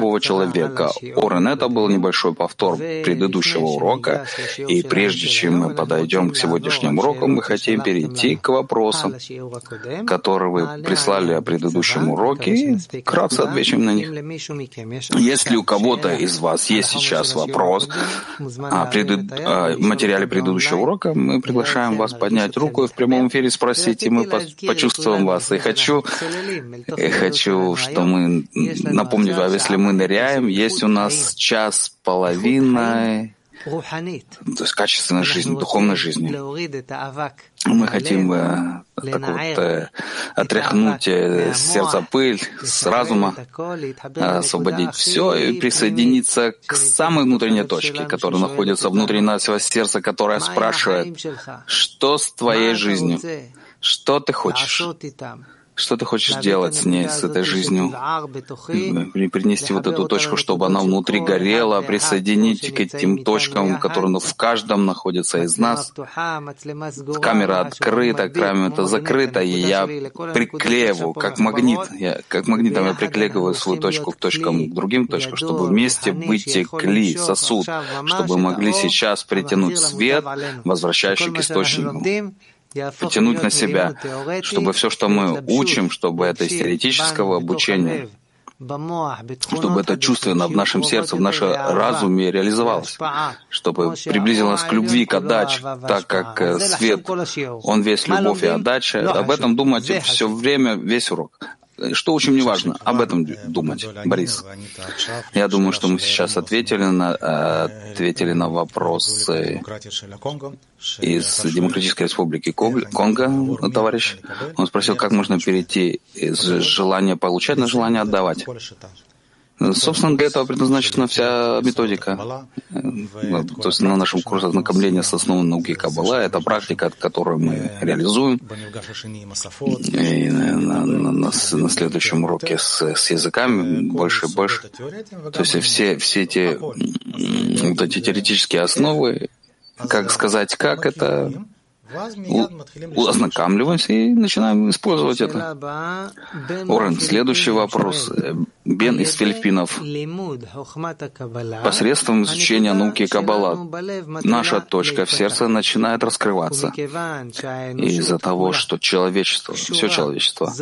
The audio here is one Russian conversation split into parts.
любого человека. Орен, это был небольшой повтор предыдущего урока, и прежде чем мы подойдем к сегодняшнему уроку, мы хотим перейти к вопросам, которые вы прислали о предыдущем уроке, и кратко отвечим на них. Если у кого-то из вас есть сейчас вопрос о, пред... о материале предыдущего урока, мы приглашаем вас поднять руку и в прямом эфире спросить, и мы почувствуем вас. И хочу, и хочу, что мы напомним вам, если мы ныряем, есть у нас час с половиной. То есть качественной жизни, духовной жизни. Мы хотим э, так вот, э, отряхнуть э, с сердца пыль, с разума, освободить все и присоединиться к самой внутренней точке, которая находится внутри нашего сердца, которая спрашивает, что с твоей жизнью, что ты хочешь, что ты хочешь делать с ней, с этой жизнью? Принести вот эту точку, чтобы она внутри горела, присоединить к этим точкам, которые в каждом находятся из нас. Камера открыта, камера закрыта, и я приклеиваю, как магнит. Я, как магнитом я приклеиваю свою точку к точкам, к другим точкам, чтобы вместе быть кли, сосуд, чтобы могли сейчас притянуть свет, возвращающий к источнику потянуть на себя, чтобы все, что мы учим, чтобы это из теоретического обучения, чтобы это чувство в нашем сердце, в нашем разуме реализовалось, чтобы приблизилось к любви, к отдаче, так как э, свет, он весь любовь и отдача. Об этом думать все время, весь урок. Что очень неважно, об этом думать, Борис. Я думаю, что мы сейчас ответили на, ответили на вопросы из Демократической Республики Конго, товарищ. Он спросил, как можно перейти из желания получать на желание отдавать. Собственно, для этого предназначена вся методика. То есть на нашем курсе ознакомления с основой науки Каббала это практика, которую мы реализуем. И на, на, на, на следующем уроке с, с языками больше и больше. То есть все, все эти, вот эти теоретические основы, как сказать, как это ознакомливаемся и начинаем использовать это. Орен, следующий вопрос. Бен из Филиппинов. Посредством изучения науки Каббала наша точка в сердце начинает раскрываться. Из-за того, что человечество, все человечество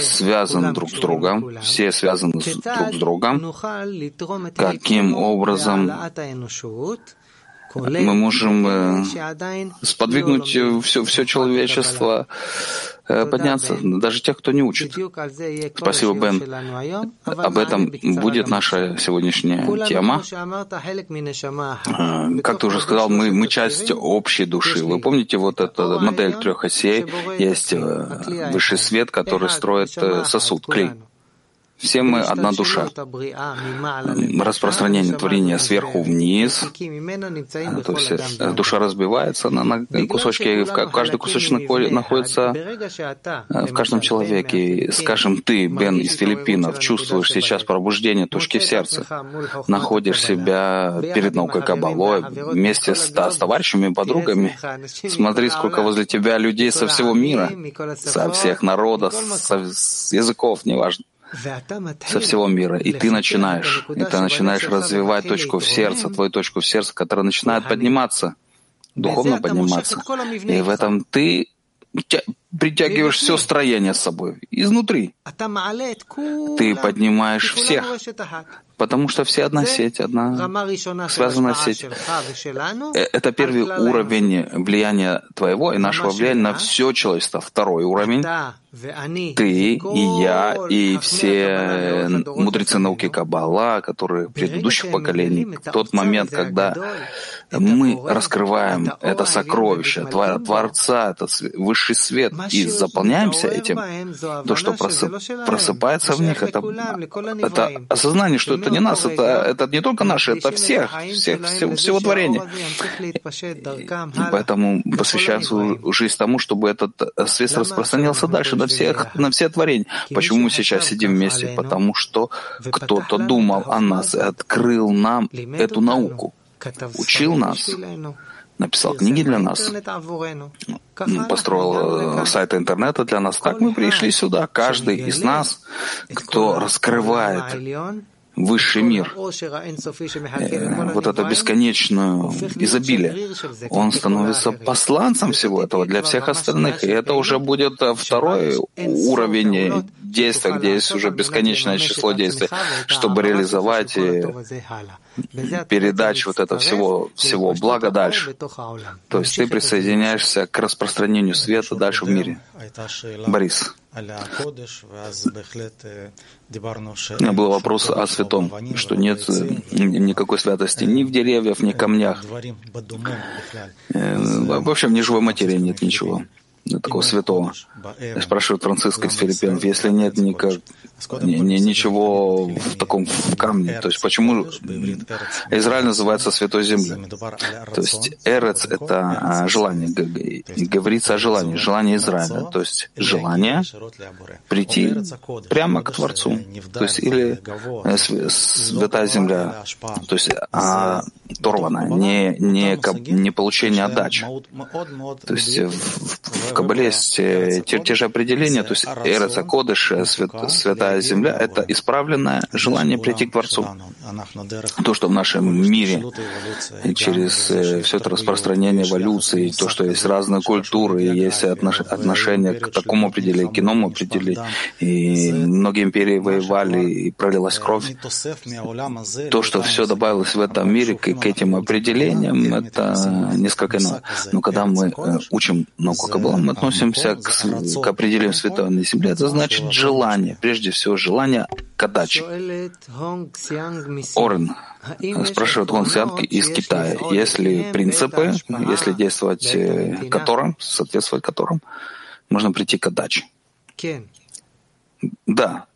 связано друг с другом, все связаны друг с другом, каким образом мы можем э, сподвигнуть все, все человечество э, подняться, даже тех, кто не учит. Спасибо, Бен. Об этом будет наша сегодняшняя тема. Э, как ты уже сказал, мы, мы часть общей души. Вы помните вот эту модель трех осей? Есть высший свет, который строит сосуд, клей. Все мы одна душа. Распространение творения сверху вниз. То есть э, душа разбивается на, кусочки, каждый кусочек находится э, в каждом человеке. Скажем, ты, Бен из Филиппинов, чувствуешь сейчас пробуждение точки в сердце, находишь себя перед наукой Кабалой вместе с, с товарищами подругами. Смотри, сколько возле тебя людей со всего мира, со всех народов, со, языков, неважно со всего мира, и ты начинаешь, и ты начинаешь развивать точку в сердце, твою точку в сердце, которая начинает подниматься, духовно подниматься. И в этом ты притягиваешь все строение с собой. Изнутри. Ты поднимаешь всех, потому что все одна сеть, одна связанная сеть. Э, это первый уровень влияния твоего и нашего влияния на все человечество. Второй уровень. Ты и я, и все мудрецы науки Каббала, которые предыдущих поколений, в тот момент, когда мы раскрываем это сокровище Творца, этот высший свет, и заполняемся этим, то, что просыпается в них, это, это осознание, что это не нас, это, это не только наши, это всех, всех, всего, всего творения. И поэтому посвящаем свою жизнь тому, чтобы этот свет распространялся дальше, на, всех, на все творения. Почему мы сейчас сидим вместе? Потому что кто-то думал о нас и открыл нам эту науку, учил нас, написал книги для нас, построил э, сайты интернета для нас. Так мы пришли сюда. Каждый из нас, кто раскрывает высший мир, э, вот это бесконечное изобилие, он становится посланцем всего этого для всех остальных. И это уже будет второй уровень действия, где есть уже бесконечное число действий, чтобы реализовать и передачу вот этого всего, всего блага дальше. То есть ты присоединяешься к распространению света дальше в мире. Борис. Меня был вопрос о святом, что нет никакой святости ни в деревьях, ни в камнях. Э, в общем, ни живой материи нет ничего такого святого. Спрашивает Франциск из Филиппинов, если нет никак, ни, ни, ничего в таком в камне, то есть почему Израиль называется Святой Землей? То есть Эрец — это желание, говорится о желании, желание Израиля, то есть желание прийти прямо к Творцу, то есть или Святая Земля, то есть а, оторванная, не, не, не получение отдачи. То есть в, в Кабале есть э, те, те же определения, то есть Эреца Кодыш, свят, Святая Земля — это исправленное желание прийти к Творцу. То, что в нашем мире через э, все это распространение эволюции, то, что есть разные культуры, есть отношение к такому определению, к иному определению, и многие империи воевали, и пролилась кровь. То, что все добавилось в этом мире к, к этим определениям, это несколько иное. Но когда мы э, учим науку Каббала, мы относимся к, к определению святого на земле, это значит желание, прежде всего желание к отдаче. Орен спрашивает Гон Сянг из Китая, если принципы, если действовать э, которым, соответствовать которым, можно прийти к отдаче. Да.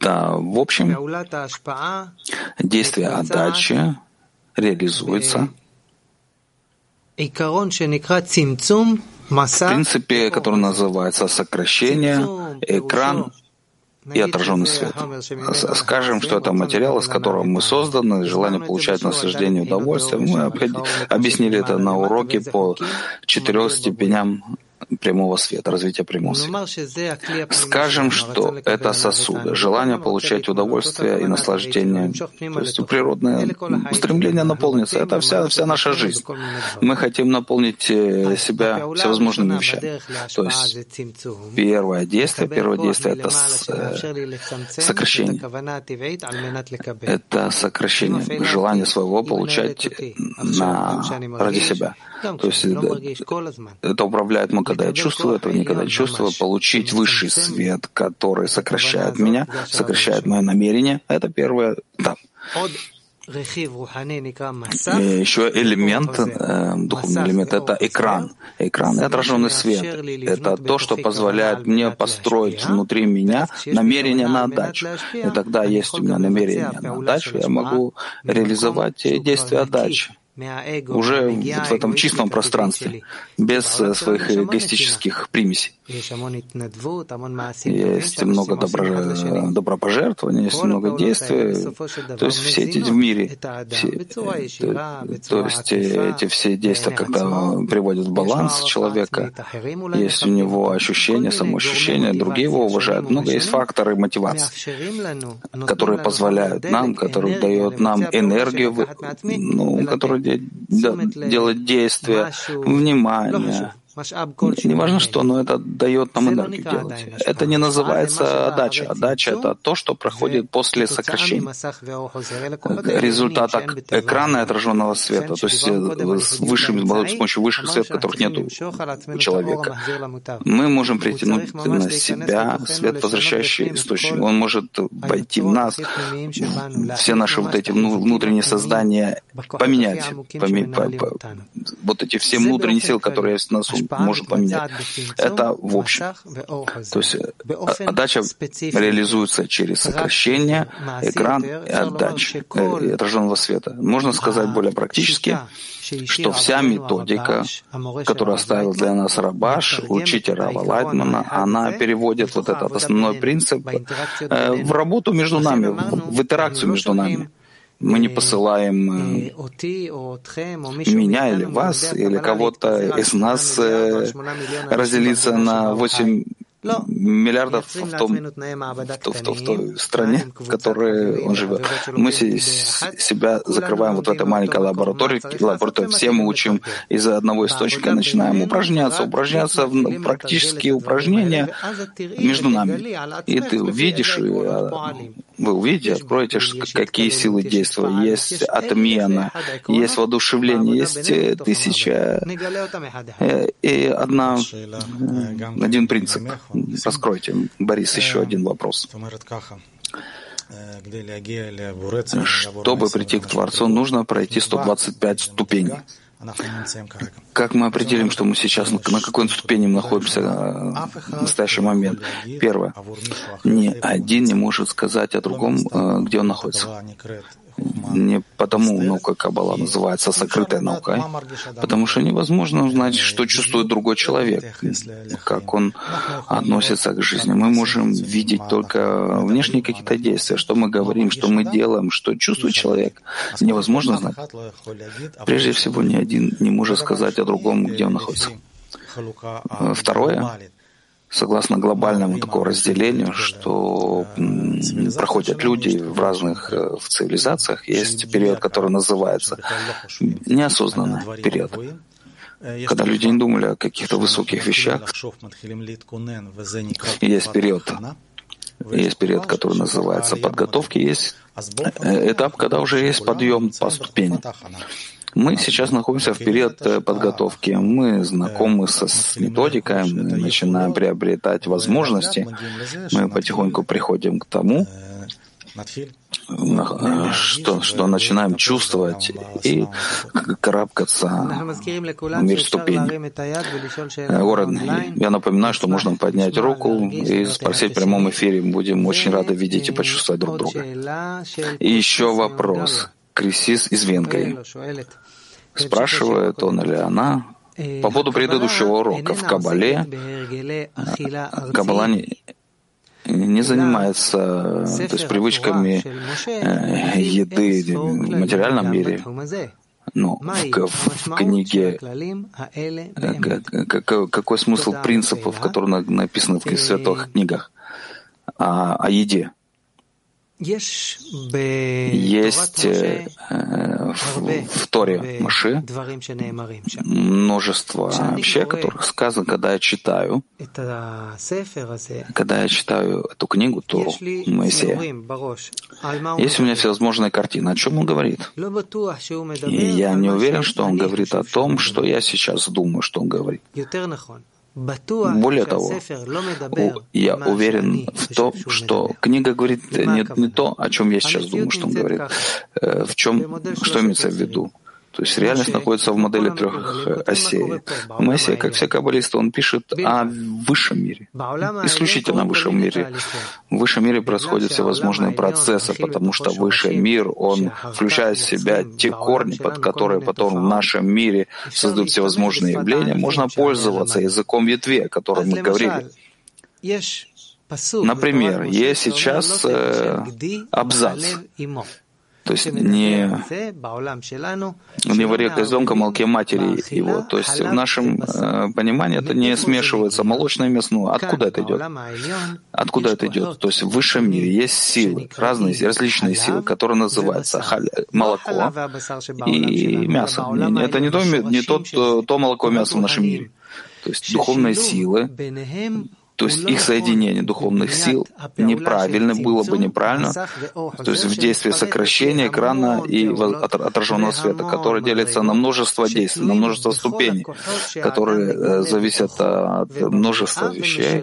Да, в общем, действие отдачи реализуется принципе, который называется сокращение, экран и отраженный свет. Скажем, что это материал, из которого мы созданы, желание получать наслаждение и удовольствие. Мы объяснили это на уроке по четырех степеням прямого света, развития прямого света. Скажем, что это сосуд, желание получать удовольствие и наслаждение, то есть природное стремление наполниться. Это вся, вся наша жизнь. Мы хотим наполнить э, себя всевозможными вещами. То есть первое действие, первое действие — это э, сокращение. Это сокращение, желание своего получать на, ради себя. То есть это управляет мы, когда я чувствую этого, никогда не чувствую, получить высший свет, который сокращает меня, сокращает мое намерение. Это первое этап. Еще элемент, э, духовный элемент, это экран. Экран и отраженный свет. Это то, что позволяет мне построить внутри меня намерение на отдачу. И тогда есть у меня намерение на отдачу, я могу реализовать действия отдачи уже вот в этом чистом пространстве, без э, своих эгоистических примесей. Есть много добро, добропожертвования, есть много действий. То есть все эти в мире, все, то, то есть эти все действия, когда приводят в баланс человека, есть у него ощущение, самоощущение, другие его уважают. Много есть факторы мотивации, которые позволяют нам, которые дают нам энергию, ну, которые делают действия, внимание, не важно что, но это дает нам энергию делать. Это не называется отдача. Отдача — это то, что проходит после сокращения. Результат экрана отраженного света, то есть э, с, высшим, с помощью высших света, которых нет у человека. Мы можем притянуть на себя свет, возвращающий источник. Он может войти в нас, все наши вот эти внутренние создания поменять. Поме, по, по, вот эти все внутренние силы, которые есть в нас, может поменять. Это в общем. То есть э, отдача реализуется через сокращение, экран и отдача э, отраженного света. Можно сказать более практически, что вся методика, которую оставил для нас Рабаш, учитель Рава Лайтмана, она переводит вот этот основной принцип э, в работу между нами, в интеракцию между нами. Мы не посылаем меня или вас, или кого-то из нас э, разделиться на 8 миллиардов в, том, в, в, в той стране, в которой он живет. Мы себя закрываем вот в этой маленькой лаборатории, лаборатории. Все мы учим из одного источника, начинаем упражняться, упражняться в практические упражнения. между нами. И ты увидишь, вы увидите, откроете, какие силы действуют. Есть отмена, есть воодушевление, есть тысяча и одна, один принцип. Раскройте, Борис, еще один вопрос. Чтобы прийти к Творцу, нужно пройти 125 ступеней. Как мы определим, что мы сейчас на какой ступени находимся в настоящий момент? Первое. Ни один не может сказать о другом, э, где он находится не потому наука Каббала называется сокрытая наука, потому что невозможно узнать, что чувствует другой человек, как он относится к жизни. Мы можем видеть только внешние какие-то действия, что мы говорим, что мы делаем, что чувствует человек. Невозможно знать. Прежде всего, ни один не может сказать о другом, где он находится. Второе, согласно глобальному такому разделению, что проходят люди в разных э, в цивилизациях, есть период, который называется неосознанный период, когда люди не думали о каких-то высоких вещах. Есть период, есть период, который называется подготовки, есть э, этап, когда уже есть подъем по ступеням. Мы сейчас находимся в период э, подготовки. Мы знакомы со, с методикой, мы начинаем приобретать возможности. Мы потихоньку приходим к тому, э, что, что начинаем чувствовать и карабкаться в мир ступеней. Город, я напоминаю, что можно поднять руку и спросить в прямом эфире. Будем очень рады видеть и почувствовать друг друга. И еще вопрос. Крисис из Венгрии. Спрашивает он или она по поводу предыдущего урока в Кабале. Кабала не, не занимается то есть, привычками э, еды в материальном мире, но в, в, в книге э, какой смысл принципов, которые написаны в святых книгах о, о еде? Есть э, в, в Торе Маши множество вещей, о которых сказано, когда я читаю, когда я читаю эту книгу, то Моисея, есть у меня всевозможные картины. О чем он говорит? И я не уверен, что он говорит о том, что я сейчас думаю, что он говорит. Более того, я уверен в том, что книга говорит не, не то, о чем я сейчас думаю, что он говорит, э, в чем, что имеется в виду. То есть реальность находится в модели трех осей. Моисей, как все каббалисты, он пишет о высшем мире, исключительно высшем мире. В высшем мире происходят всевозможные процессы, потому что высший мир, он включает в себя те корни, под которые потом в нашем мире создают всевозможные явления. Можно пользоваться языком ветви, о котором мы говорили. Например, есть сейчас э, абзац то есть не, не варе козленка молке матери его. То есть в нашем э, понимании это не смешивается молочное и мясное. Откуда это идет? Откуда это идет? То есть в высшем мире есть силы, разные, различные силы, которые называются молоко и мясо. Это не то, не то, то, то молоко и мясо в нашем мире. То есть духовные силы, то есть их соединение духовных сил неправильно, было бы неправильно, то есть в действии сокращения экрана и отраженного света, который делится на множество действий, на множество ступеней, которые э, зависят от множества вещей.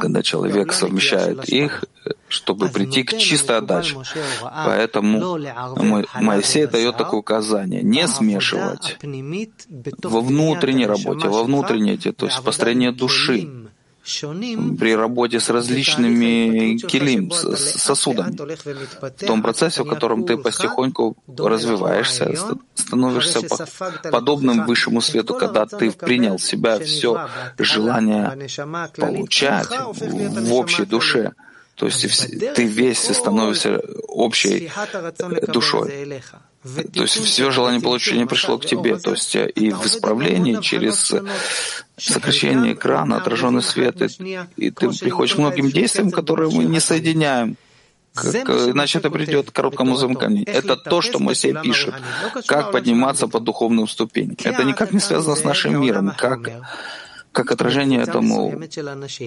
Когда человек совмещает их, чтобы прийти к чистой отдаче. Поэтому Моисей дает такое указание не смешивать во внутренней работе, во внутренней, то есть построение души, при работе с различными килим, сосудами, в том процессе, в котором ты потихоньку развиваешься, становишься подобным высшему свету, когда ты принял в себя все желание получать в общей душе, То есть ты весь становишься общей душой. То есть все желание получения пришло к тебе. То есть и в исправлении через сокращение экрана, отраженный свет, и, и ты приходишь к многим действиям, которые мы не соединяем. Как, иначе это придет к короткому замыканию. Это то, что Моисей пишет. Как подниматься по духовным ступеням. Это никак не связано с нашим миром. Как как отражение этому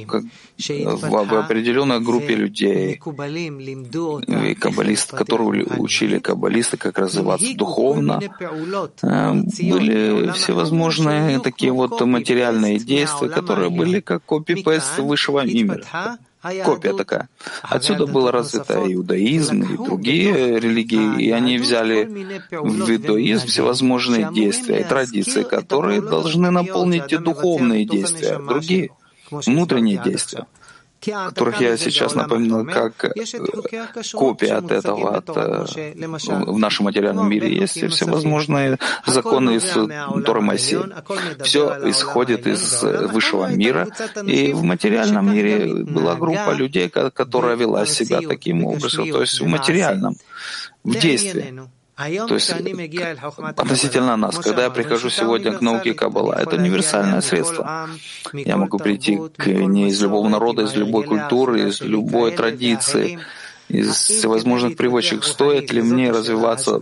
как в, в определенной группе людей, и каббалист, которые учили каббалисты, как развиваться духовно, э, были всевозможные такие вот материальные действия, которые были как копипест высшего мира копия такая. Отсюда был развит иудаизм и другие религии, и они взяли в иудаизм всевозможные действия и традиции, которые должны наполнить и духовные действия, другие внутренние действия которых я сейчас напомнил как э, копия от этого от, э, в нашем материальном мире. Есть всевозможные законы из Торы Моисея. Все исходит из э, высшего мира, и в материальном мире была группа людей, которая вела себя таким образом, то есть в материальном, в действии. То есть относительно нас, когда я прихожу сегодня к науке Каббала, это универсальное средство. Я могу прийти к не из любого народа, из любой культуры, из любой традиции, из всевозможных привычек, стоит ли мне развиваться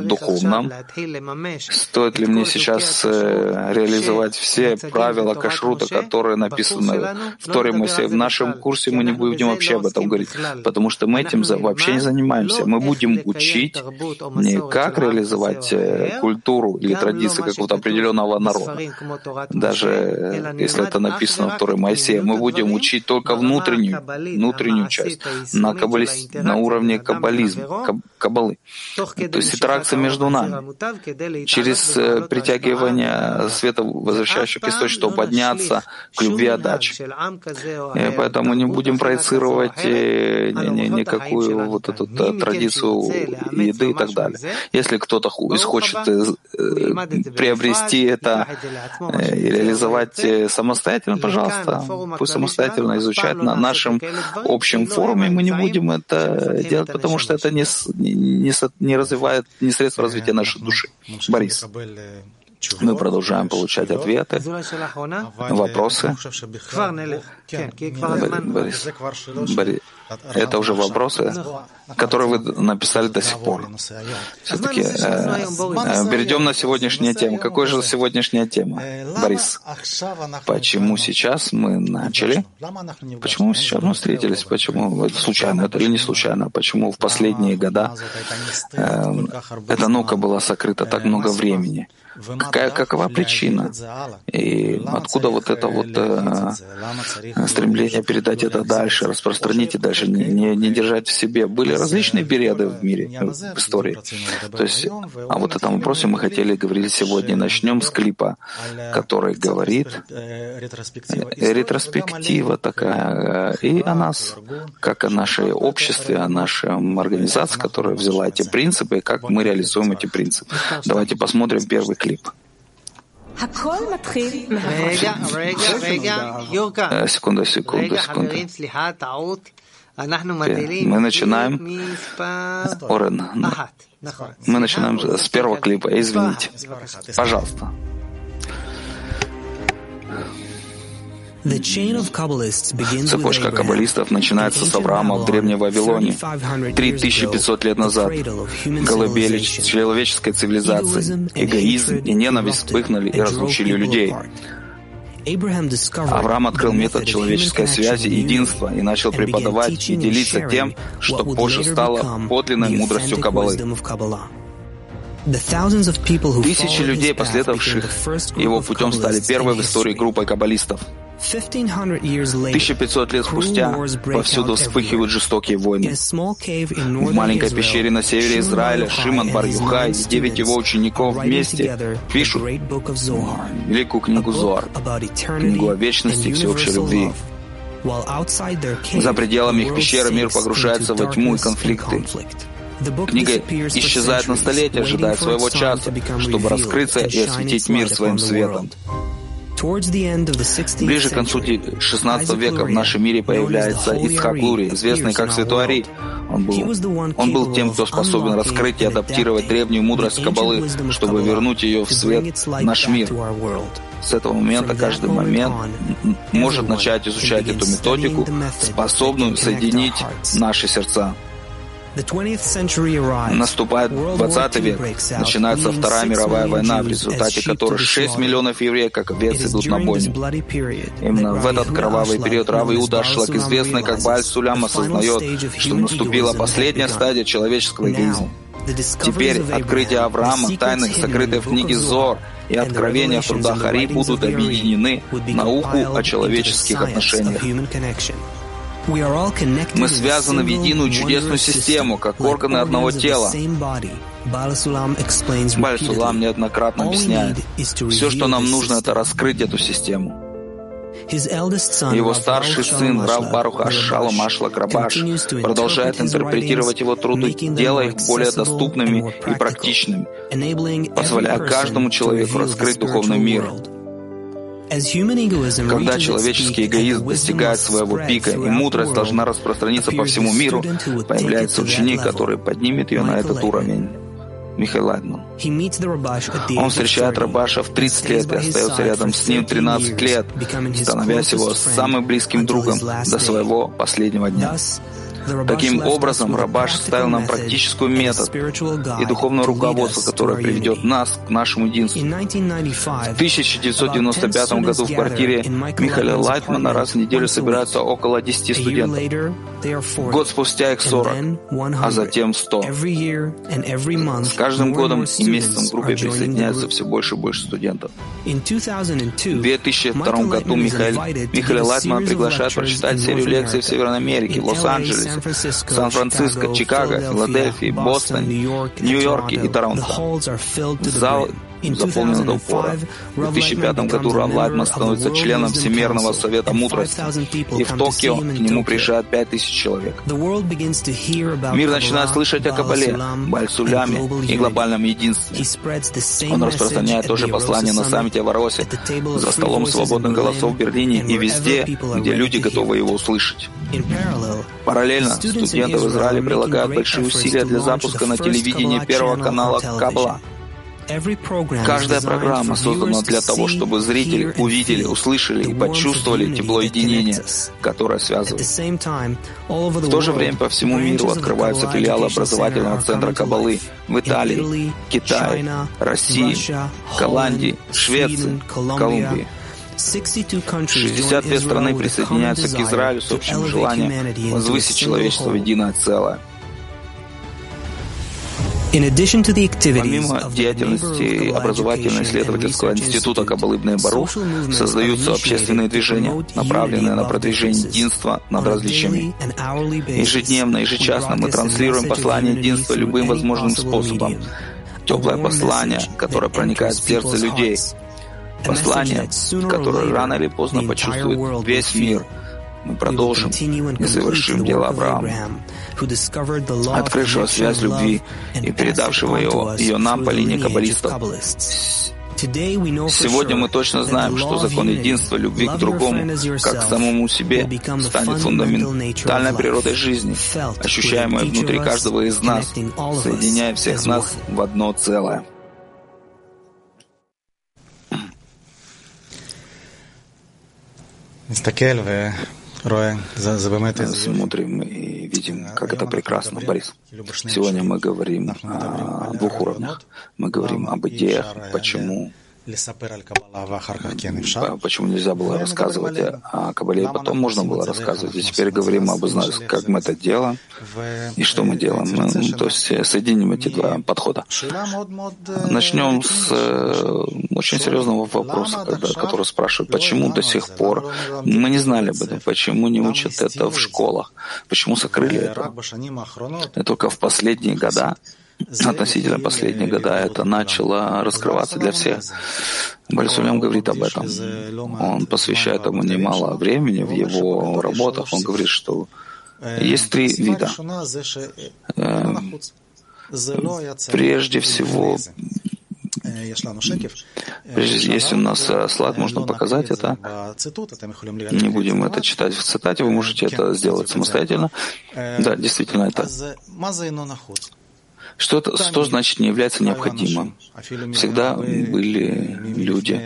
духовно, стоит ли мне сейчас э, реализовать все правила кашрута, которые написаны в Торе Моисея. В нашем курсе мы не будем вообще об этом говорить, потому что мы этим вообще не занимаемся. Мы будем учить не как реализовать э, культуру или традиции какого-то определенного народа, даже э, если это написано в Торе Моисея, мы будем учить только внутреннюю, внутреннюю часть, на на уровне каббализма, каббалы. То есть интеракция между нами. Через э, притягивание света, возвращающего к источнику, чтобы подняться к любви отдачи. И поэтому не будем проецировать э, никакую вот эту традицию еды и так далее. Если кто-то хочет э, приобрести это и реализовать самостоятельно, пожалуйста, пусть самостоятельно изучать на нашем общем форуме. Мы не будем это делать, потому что это не, не, не развивает, не средство развития нашей души. Борис. Мы продолжаем получать ответы, вопросы. Борис, Борис, это уже вопросы, которые вы написали до сих пор. Все-таки э, э, перейдем на сегодняшнюю тему. Какой же сегодняшняя тема, Борис? Почему сейчас мы начали? Почему сейчас мы встретились? Почему это случайно это или не случайно? Почему в последние года э, эта наука была сокрыта так много времени? Какая, какова причина? И откуда вот это вот э, стремление передать это дальше, распространить и дальше, не, не, не держать в себе? Были различные периоды в мире, в истории. То есть о вот этом вопросе мы хотели говорить сегодня. Начнем с клипа, который говорит, ретроспектива такая, и о нас, как о нашей обществе, о нашей организации, которая взяла эти принципы, и как мы реализуем эти принципы. Давайте посмотрим первый клип. Секунда, секунда, секунда. Мы начинаем, Орен, мы начинаем с первого клипа, извините. Пожалуйста. Цепочка каббалистов начинается с Авраама в Древней Вавилоне, 3500 лет назад. Голубели человеческой цивилизации. Эгоизм и ненависть вспыхнули и разлучили людей. Авраам открыл метод человеческой связи и единства и начал преподавать и делиться тем, что позже стало подлинной мудростью Каббалы. Тысячи людей, последовавших его путем, стали первой в истории группой каббалистов. 1500 лет спустя повсюду вспыхивают жестокие войны. В маленькой пещере на севере Израиля Шимон бар Юхай и девять его учеников вместе пишут великую книгу Зоар, книгу о вечности и всеобщей любви. За пределами их пещеры мир погружается во тьму и конфликты. Книга исчезает на столетие, ожидая своего часа, чтобы раскрыться и осветить мир своим светом. Ближе к концу XVI века в нашем мире появляется Ицхак Лури, известный как Святой Ари. Он был, он был тем, кто способен раскрыть и адаптировать древнюю мудрость Каббалы, чтобы вернуть ее в свет в наш мир. С этого момента каждый момент может начать изучать эту методику, способную соединить наши сердца. Наступает 20 век, начинается Вторая мировая война, в результате которой 6 миллионов евреев, как овец, идут на бойню. Именно в этот кровавый период Рав Иуда Шлак, известный как Бааль Сулям, осознает, что наступила последняя стадия человеческого эгоизма. Теперь открытие Авраама, тайны, сокрытые в книге Зор и откровения в трудах Ари будут объединены науку о человеческих отношениях. Мы связаны в единую чудесную систему, как органы одного тела. Бальсулам неоднократно объясняет, все, что нам нужно, это раскрыть эту систему. Его старший сын, Рав Барух Ашшалом Ашлак Рабаш, продолжает интерпретировать его труды, делая их более доступными и практичными, позволяя каждому человеку раскрыть духовный мир. Когда человеческий эгоизм достигает своего пика, и мудрость должна распространиться по всему миру, появляется ученик, который поднимет ее на этот уровень. Михаил Лайтман. Он встречает Рабаша в 30 лет и остается рядом с ним 13 лет, становясь его самым близким другом до своего последнего дня. Таким образом, Рабаш ставил нам практическую метод и духовное руководство, которое приведет нас к нашему единству. В 1995 году в квартире Михаила Лайтмана раз в неделю собираются около 10 студентов. Год спустя их 40, а затем 100. С каждым годом и месяцем к группе присоединяется все больше и больше студентов. В 2002 году Михаил, Михаил Лайтман приглашает прочитать серию лекций в Северной Америке, в Лос-Анджелесе, Сан-Франциско, Чикаго, Филадельфии, Бостон, Нью-Йорке и Торонто. Зал заполнена до упора. В 2005 году Рав Лайтман становится членом Всемирного Совета Мудрости, и в Токио к нему приезжает 5000 человек. Мир начинает слышать о Кабале, Бальсуляме и глобальном единстве. Он распространяет тоже послание на саммите в Аросе, за столом свободных голосов в Берлине и везде, где люди готовы его услышать. Параллельно студенты в Израиле прилагают большие усилия для запуска на телевидении первого канала Кабла, Каждая программа создана для того, чтобы зрители увидели, услышали и почувствовали тепло единения, которое связывает. В то же время по всему миру открываются филиалы образовательного центра Кабалы в Италии, Китае, России, Голландии, Швеции, Колумбии. 62 страны присоединяются к Израилю с общим желанием возвысить человечество в единое целое. Помимо деятельности образовательно-исследовательского института Кабалыбный Барух, создаются общественные движения, направленные на продвижение единства над различиями. Ежедневно, ежечасно мы транслируем послание единства любым возможным способом. Теплое послание, которое проникает в сердце людей. Послание, которое рано или поздно почувствует весь мир. Мы продолжим и завершим дело Авраама открывшего связь любви и передавшего ее, ее нам по линии каббалистов. Сегодня мы точно знаем, что закон единства, любви к другому, как к самому себе, станет фундаментальной природой жизни, ощущаемой внутри каждого из нас, соединяя всех нас в одно целое. Смотрим и видим, как это прекрасно, Борис. Сегодня мы говорим о двух уровнях. Мы говорим об идеях, почему Почему нельзя было рассказывать о Кабале, потом можно было рассказывать. И теперь говорим об как мы это делаем и что мы делаем. Мы, то есть э, соединим эти два подхода. Начнем с э, очень серьезного вопроса, когда, который спрашивают, почему до сих пор мы не знали об этом, почему не учат это в школах, почему закрыли это. И только в последние года относительно последние года это начало раскрываться для всех. Бальсулям говорит об этом. Он посвящает этому немало времени в его работах. Он говорит, что есть три вида. Э, прежде всего, Если у нас э, слайд, можно показать это. Не будем это читать в цитате, вы можете это сделать самостоятельно. Да, действительно, это. Что, что значит не является необходимым? Всегда были люди,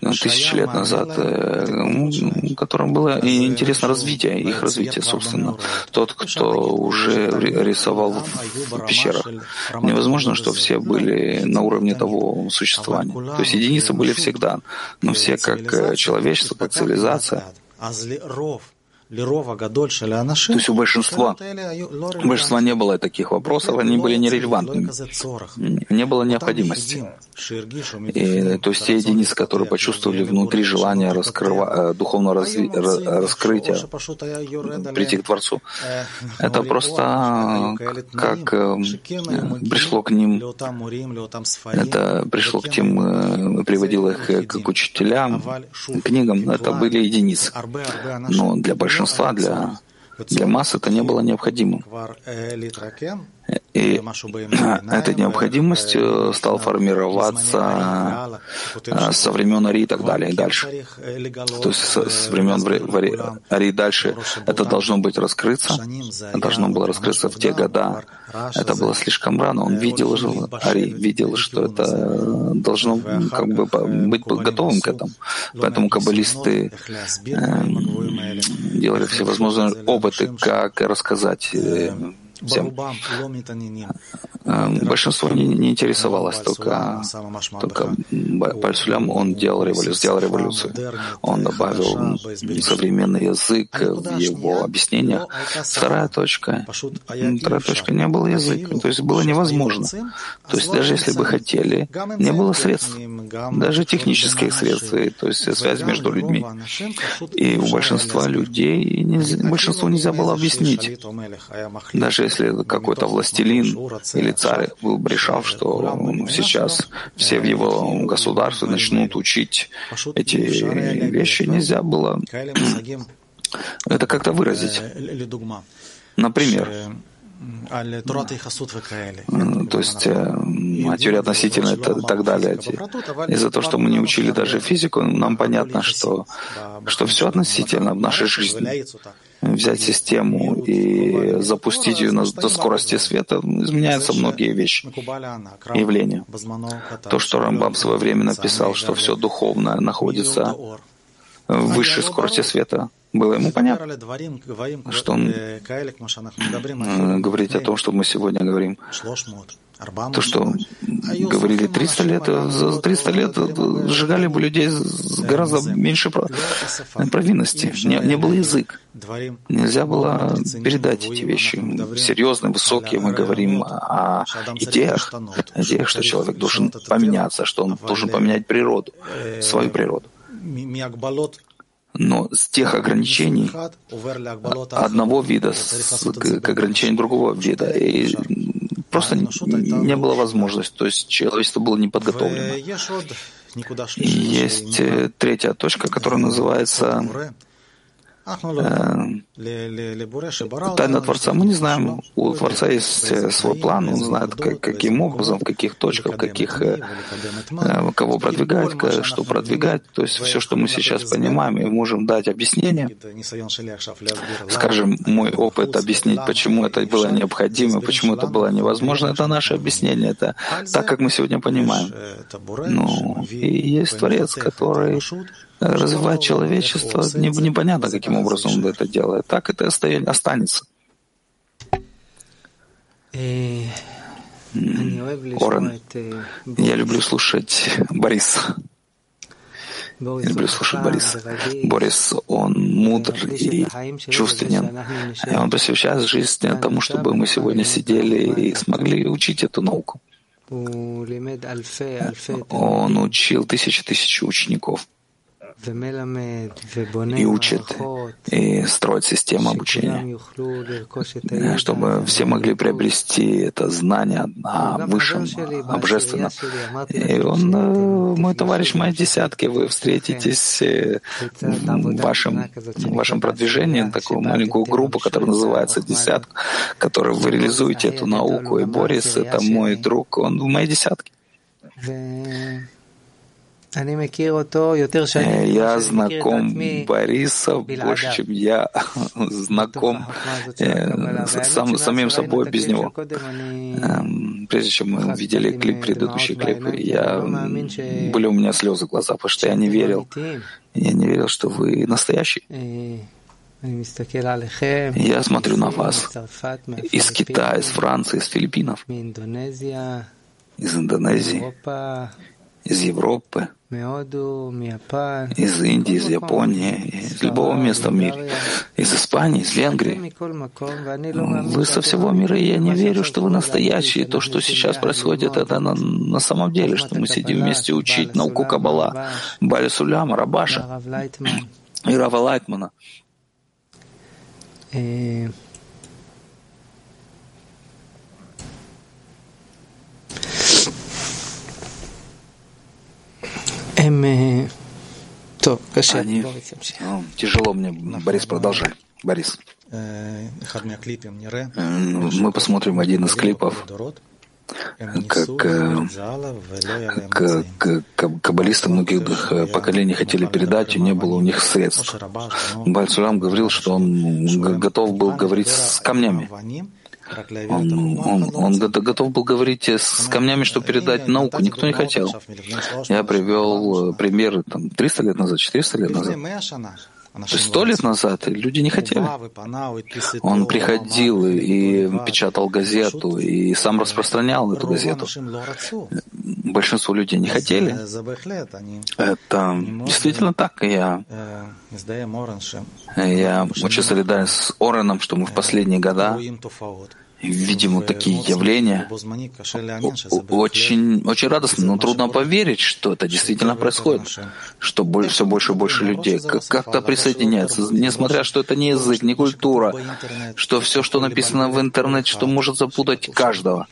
тысячи лет назад, э, ну, которым было интересно развитие, их развитие, собственно. Тот, кто уже рисовал в пещерах. Невозможно, что все были на уровне того существования. То есть единицы были всегда, но все как э, человечество, как цивилизация, то есть у большинства, у большинства не было таких вопросов, они были нерелевантными. Не было необходимости. И, то есть те единицы, которые почувствовали внутри желание раскрыва, э, духовного разви, раскрытия, прийти к Творцу, это просто как э, пришло к ним, это пришло к тем, э, приводило их к учителям, книгам, это были единицы. Но для большинства большинства, для, для масс это не было необходимым. И эта необходимость э, стала формироваться э, со времен Ари и так далее, и дальше. То есть с времен Ари и дальше это должно быть раскрыться, должно было раскрыться в те года. Это было слишком рано. Он видел, Ари видел, что это должно как бы быть готовым к этому. Поэтому каббалисты э, делали всевозможные опыты, как рассказать всем. Большинство не, не интересовалось, только, только Бальсулям, он делал революцию, сделал революцию. Он добавил современный язык в его объяснениях. Вторая точка, вторая точка, не был язык, то есть было невозможно. То есть даже если бы хотели, не было средств, даже технических средств, то есть связь между людьми. И у большинства людей, большинству нельзя было объяснить. Даже если какой-то властелин или царь был бы решал, что сейчас все в его государстве начнут учить эти вещи, нельзя было это как-то выразить. Например, то есть э, теория относительно и так далее. Из-за того, что мы не учили даже физику, нам понятно, что, что все относительно в нашей жизни взять систему и запустить ее до скорости света, изменяются многие вещи, явления. То, что Рамбам в свое время написал, что все духовное находится высшей скорости света, было ему понятно, что он говорит о том, что мы сегодня говорим, то, что говорили 300 лет, за 300 лет сжигали бы людей с гораздо меньше провинности. Не, не был язык. Нельзя было передать эти вещи. Серьезные, высокие. Мы говорим о идеях, идеях, что человек должен поменяться, что он должен поменять природу, свою природу. Но с тех ограничений одного вида к, к ограничению другого вида. И просто не было возможности. То есть человечество было не подготовлено. Есть э, третья точка, которая называется Тайна Творца. Мы не знаем, у Творца есть э, свой план, он знает, как, каким образом, в каких точках, в каких, э, э, кого продвигать, что продвигать. То есть все, что мы сейчас понимаем, и можем дать объяснение. Скажем, мой опыт объяснить, почему это было необходимо, почему это было невозможно, это наше объяснение. Это так, как мы сегодня понимаем. Ну, и есть Творец, который развивать человечество, непонятно, каким образом он это делает. Так это останется. Орен, я люблю слушать Бориса. Я люблю слушать Бориса. Борис, он мудр и чувственен. И он посвящает жизнь тому, чтобы мы сегодня сидели и смогли учить эту науку. Он учил тысячи тысяч учеников и учит, и строит систему обучения, чтобы все могли приобрести это знание о высшем, о божественном. И он, э, мой товарищ, мои десятки, вы встретитесь э, в вашем, в вашем продвижении, такую маленькую группу, которая называется «Десятка», которой вы реализуете эту науку. И Борис — это мой друг, он в моей десятке. Я знаком Бориса больше, чем я знаком э, сам, самим собой без него. Эм, прежде чем мы увидели клип, предыдущий клип, я, были у меня слезы в глазах, потому что я не верил. Я не верил, что вы настоящий. Я смотрю на вас. Из Китая, из Франции, из Филиппинов, из Индонезии, из Европы, из Индии, из Японии, из любого места в мире, из Испании, из Венгрии. Вы со всего мира, и я не верю, что вы настоящие. То, что сейчас происходит, это на, на самом деле, что мы сидим вместе учить науку Каббала, Бали Суляма, Рабаша и Рава Лайтмана. Они... Ну, тяжело мне. Борис, продолжай. Борис. Мы посмотрим один из клипов, как, как, как каббалисты многих поколений хотели передать, и не было у них средств. Бальцулям говорил, что он готов был говорить с камнями. Он, он, он готов был говорить с камнями, чтобы передать науку. Никто не хотел. Я привел э, примеры там, 300 лет назад, 400 лет назад. Сто лет назад люди не хотели. Он приходил и печатал газету, и сам распространял эту газету. Большинство людей не хотели. Это действительно так. Я, я очень солидарен с Ореном, что мы в последние года видим вот такие явления. Очень, очень радостно, но трудно поверить, что это действительно происходит, что все больше и больше людей как-то присоединяются, несмотря что это не язык, не культура, что все, что написано в интернете, что может запутать каждого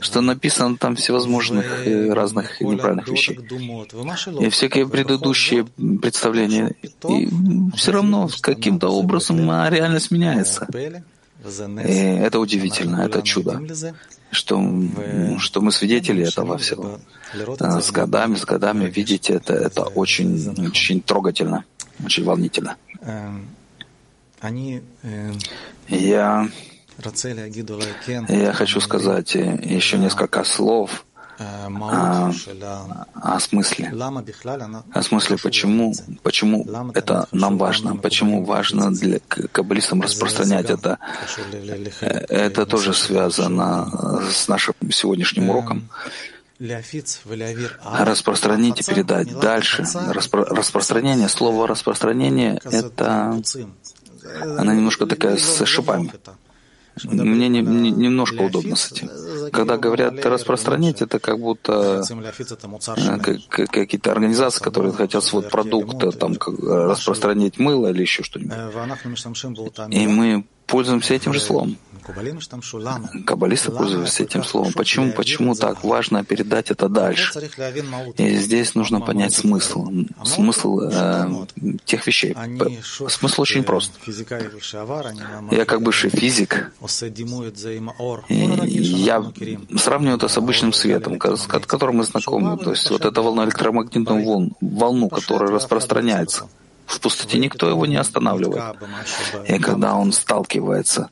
что написано там всевозможных э, разных неправильных вещей. И всякие предыдущие представления. И все равно каким-то образом реальность меняется. И это удивительно, это чудо, что, что мы свидетели этого всего. А с годами, с годами видеть это, это очень, очень трогательно, очень волнительно. Я, я хочу сказать еще несколько слов о, о смысле. О смысле, почему, почему это нам важно, почему важно для каббалистам распространять это. Это тоже связано с нашим сегодняшним уроком. Распространить и передать дальше. Распро распространение, слово распространение — это она немножко такая с шипами. Мне не, не, немножко удобно с этим. Когда говорят распространить, это как будто э, какие-то организации, которые хотят свой продукт там, распространить мыло или еще что-нибудь. И мы пользуемся этим же словом. Каббалисты пользуются этим словом. Почему? Почему так важно передать это дальше? И здесь нужно понять смысл. Смысл э, тех вещей. Смысл очень прост. Я как бывший физик, я сравниваю это с обычным светом, с которым мы знакомы. То есть вот эта волна электромагнитную волну, волну, которая распространяется в пустоте никто его не останавливает. И когда он сталкивается,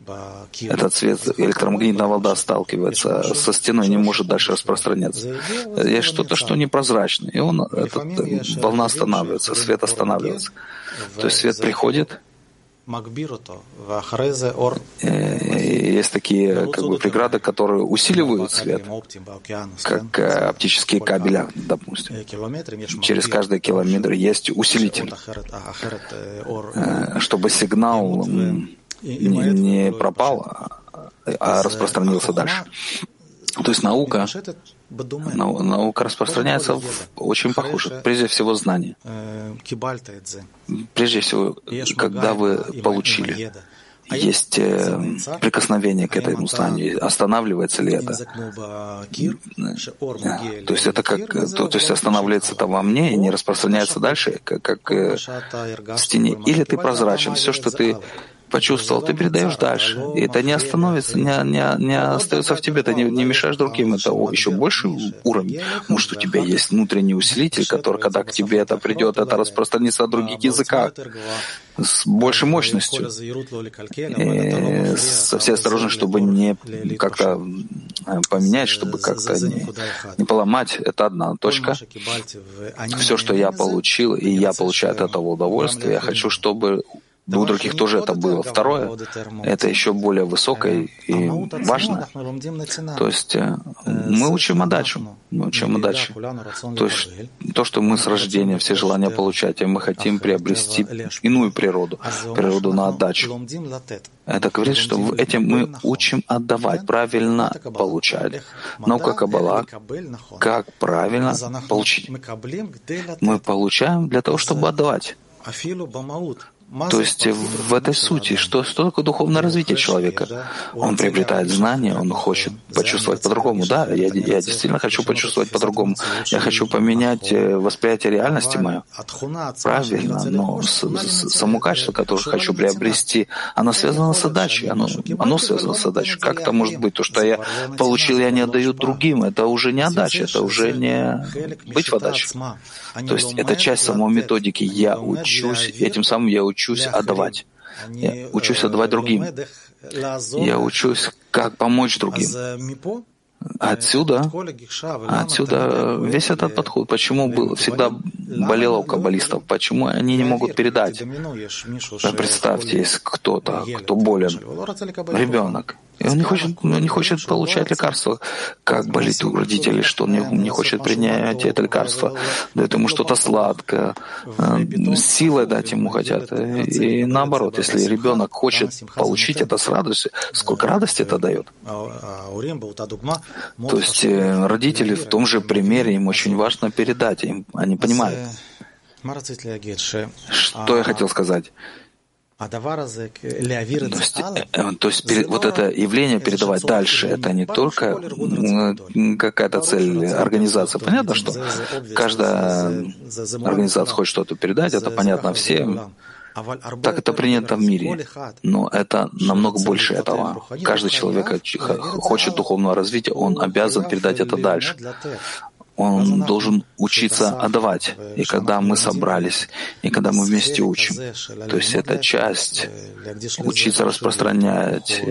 этот цвет, электромагнитная волна сталкивается со стеной, не может дальше распространяться. Есть что-то, что непрозрачное, и он, этот, волна останавливается, свет останавливается. То есть свет приходит, есть такие как бы, преграды, которые усиливают свет, как э, оптические кабеля, допустим. Через каждый километр есть усилитель, э, чтобы сигнал не пропал, а распространился дальше. То есть наука Наука распространяется в очень похоже. Прежде всего, знание. Прежде всего, когда вы получили, есть э, прикосновение к этому знанию, останавливается ли это? То есть это как, то, то есть останавливается это во мне и не распространяется дальше, как, как э, в стене. Или ты прозрачен, все, что ты почувствовал, ты передаешь дальше. И это не остановится, не, не, не остается в тебе, ты не, не мешаешь другим. Это еще больший уровень. Может, у тебя есть внутренний усилитель, который, когда к тебе это придет, это распространится на других языках с большей мощностью. И со всей осторожностью, чтобы не как-то э, поменять, чтобы как-то не, не поломать. Это одна точка. Все, что я получил, и я получаю от этого удовольствие, я хочу, чтобы у других тоже это было. Второе, это еще более высокое и важное. То есть э, мы учим отдачу. Мы учим отдачу. То есть то, что мы с рождения все желания получать, и мы хотим приобрести иную природу, природу на отдачу. Это говорит, что этим мы учим отдавать, правильно получать. Наука Каббала, как правильно получить. Мы получаем для того, чтобы отдавать. То есть в этой сути, что, что такое духовное развитие человека? Он приобретает знания, он хочет почувствовать по-другому. Да, я, я действительно хочу почувствовать по-другому. Я хочу поменять э, восприятие реальности мое. Правильно, но с, с, само качество, которое хочу приобрести, оно связано с отдачей. Оно, оно связано с отдачей. Как это может быть? То, что я получил, я не отдаю другим. Это уже не отдача, это уже не быть в отдаче. То есть это часть самой методики. Я учусь, этим самым я учусь учусь отдавать. Я учусь отдавать другим. Я учусь, как помочь другим. Отсюда, отсюда весь этот подход. Почему был, всегда болело у каббалистов? Почему они не могут передать? Представьте, есть кто-то, кто болен, ребенок, и он не хочет, он не хочет получать лекарства, как болит у родителей, что он не, не хочет принять это лекарство, дает ему что-то сладкое, э, силой дать ему хотят. И наоборот, если ребенок хочет получить это с радостью, сколько радости это дает. То есть э, родители в том же примере, им очень важно передать, им, они понимают. Что я хотел сказать? А то есть, э, то есть вот это явление передавать дальше, это не только какая-то цель организации. Понятно, что каждая организация хочет что-то передать, это понятно всем. Так это принято в мире. Но это намного больше этого. Каждый человек хочет духовного развития, он обязан передать это дальше он должен учиться отдавать. И когда мы собрались, и когда мы вместе учим, то есть это часть, учиться распространять,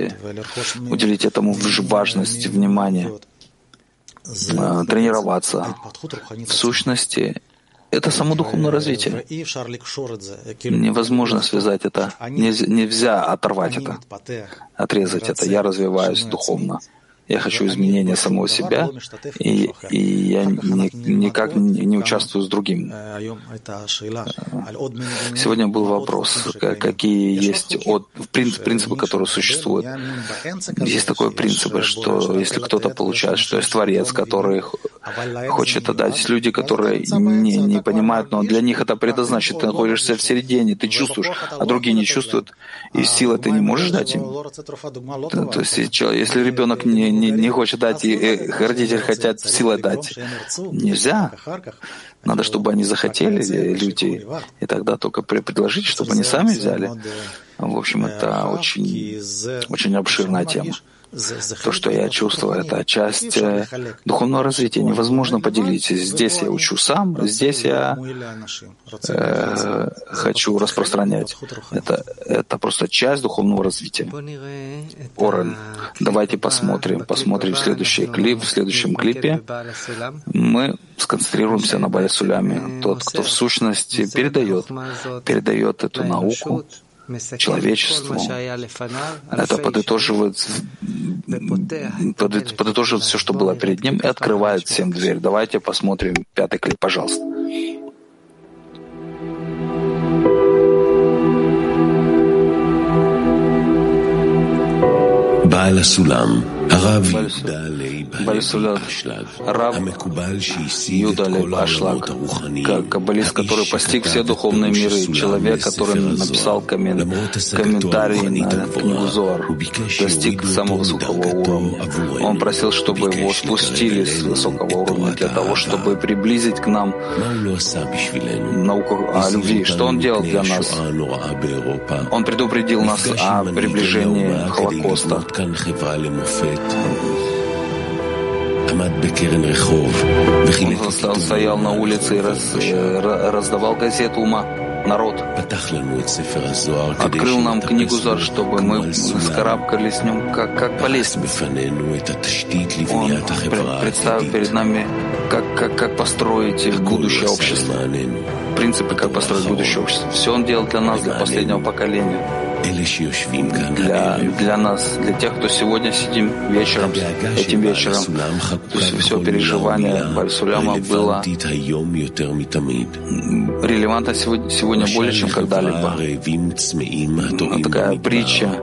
уделить этому важность, внимание, а, тренироваться. В сущности, это само духовное развитие. Невозможно связать это, нельзя оторвать это, отрезать это. Я развиваюсь духовно. Я хочу изменения самого себя, и, и я ни, никак не, участвую с другим. Сегодня был вопрос, какие есть от, принципы, которые существуют. Есть такой принцип, что если кто-то получает, что есть Творец, который хочет отдать. Люди, которые не, не понимают, но для них это предназначено. Ты находишься в середине, ты чувствуешь, а другие не чувствуют, и силы ты не можешь дать им. То, то есть, если ребенок не, не, не хочет дать, и родители хотят силой дать, нельзя. Надо, чтобы они захотели, люди, и тогда только предложить, чтобы они сами взяли. В общем, это очень, очень обширная тема. То, что я чувствую, это часть духовного развития. Невозможно поделить. Здесь я учу сам, здесь я э, хочу распространять. Это, это просто часть духовного развития. Орен, давайте посмотрим, посмотрим следующий клип. В следующем клипе мы сконцентрируемся на Балясуляме. Тот, кто в сущности передает, передает эту науку, человечеству. Это подытоживает, подытоживает все, что было перед ним, и открывает всем дверь. Давайте посмотрим пятый клип, пожалуйста. בעל הסולם, הרב יהודה Барисуля Раб Юдалев Ашлак, как каббалист, который постиг все духовные миры, человек, который написал коммен... комментарий на книгу Зор, достиг самого высокого уровня. Он просил, чтобы его спустили с высокого уровня для того, чтобы приблизить к нам науку о любви. Что он делал для нас? Он предупредил нас о приближении Холокоста. Он стоял на улице и раз, раздавал газету ума народ. Открыл нам книгу Зар, чтобы мы скарабкались с ним как, как по лестнице. Он представил перед нами, как, как, как построить будущее общество. Принципы, как построить будущее общество. Все он делал для нас, для последнего поколения для, для нас, для тех, кто сегодня сидим вечером, этим вечером. То есть все переживание Бальсуляма было релевантно сегодня, сегодня более, чем когда-либо. Такая притча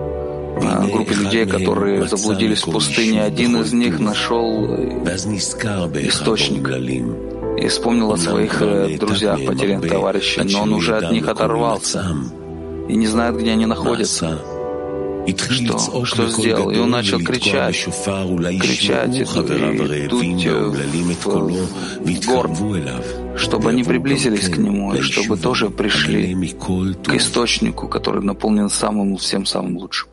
группе людей, которые заблудились в пустыне. Один из них нашел источник и вспомнил о своих э, друзьях, потерянных товарищей, но он уже от них оторвался и не знает, где они находятся. Что, что сделал? И он начал кричать, кричать и, дуть в горн, чтобы они приблизились к нему, и чтобы тоже пришли к источнику, который наполнен самым всем самым лучшим.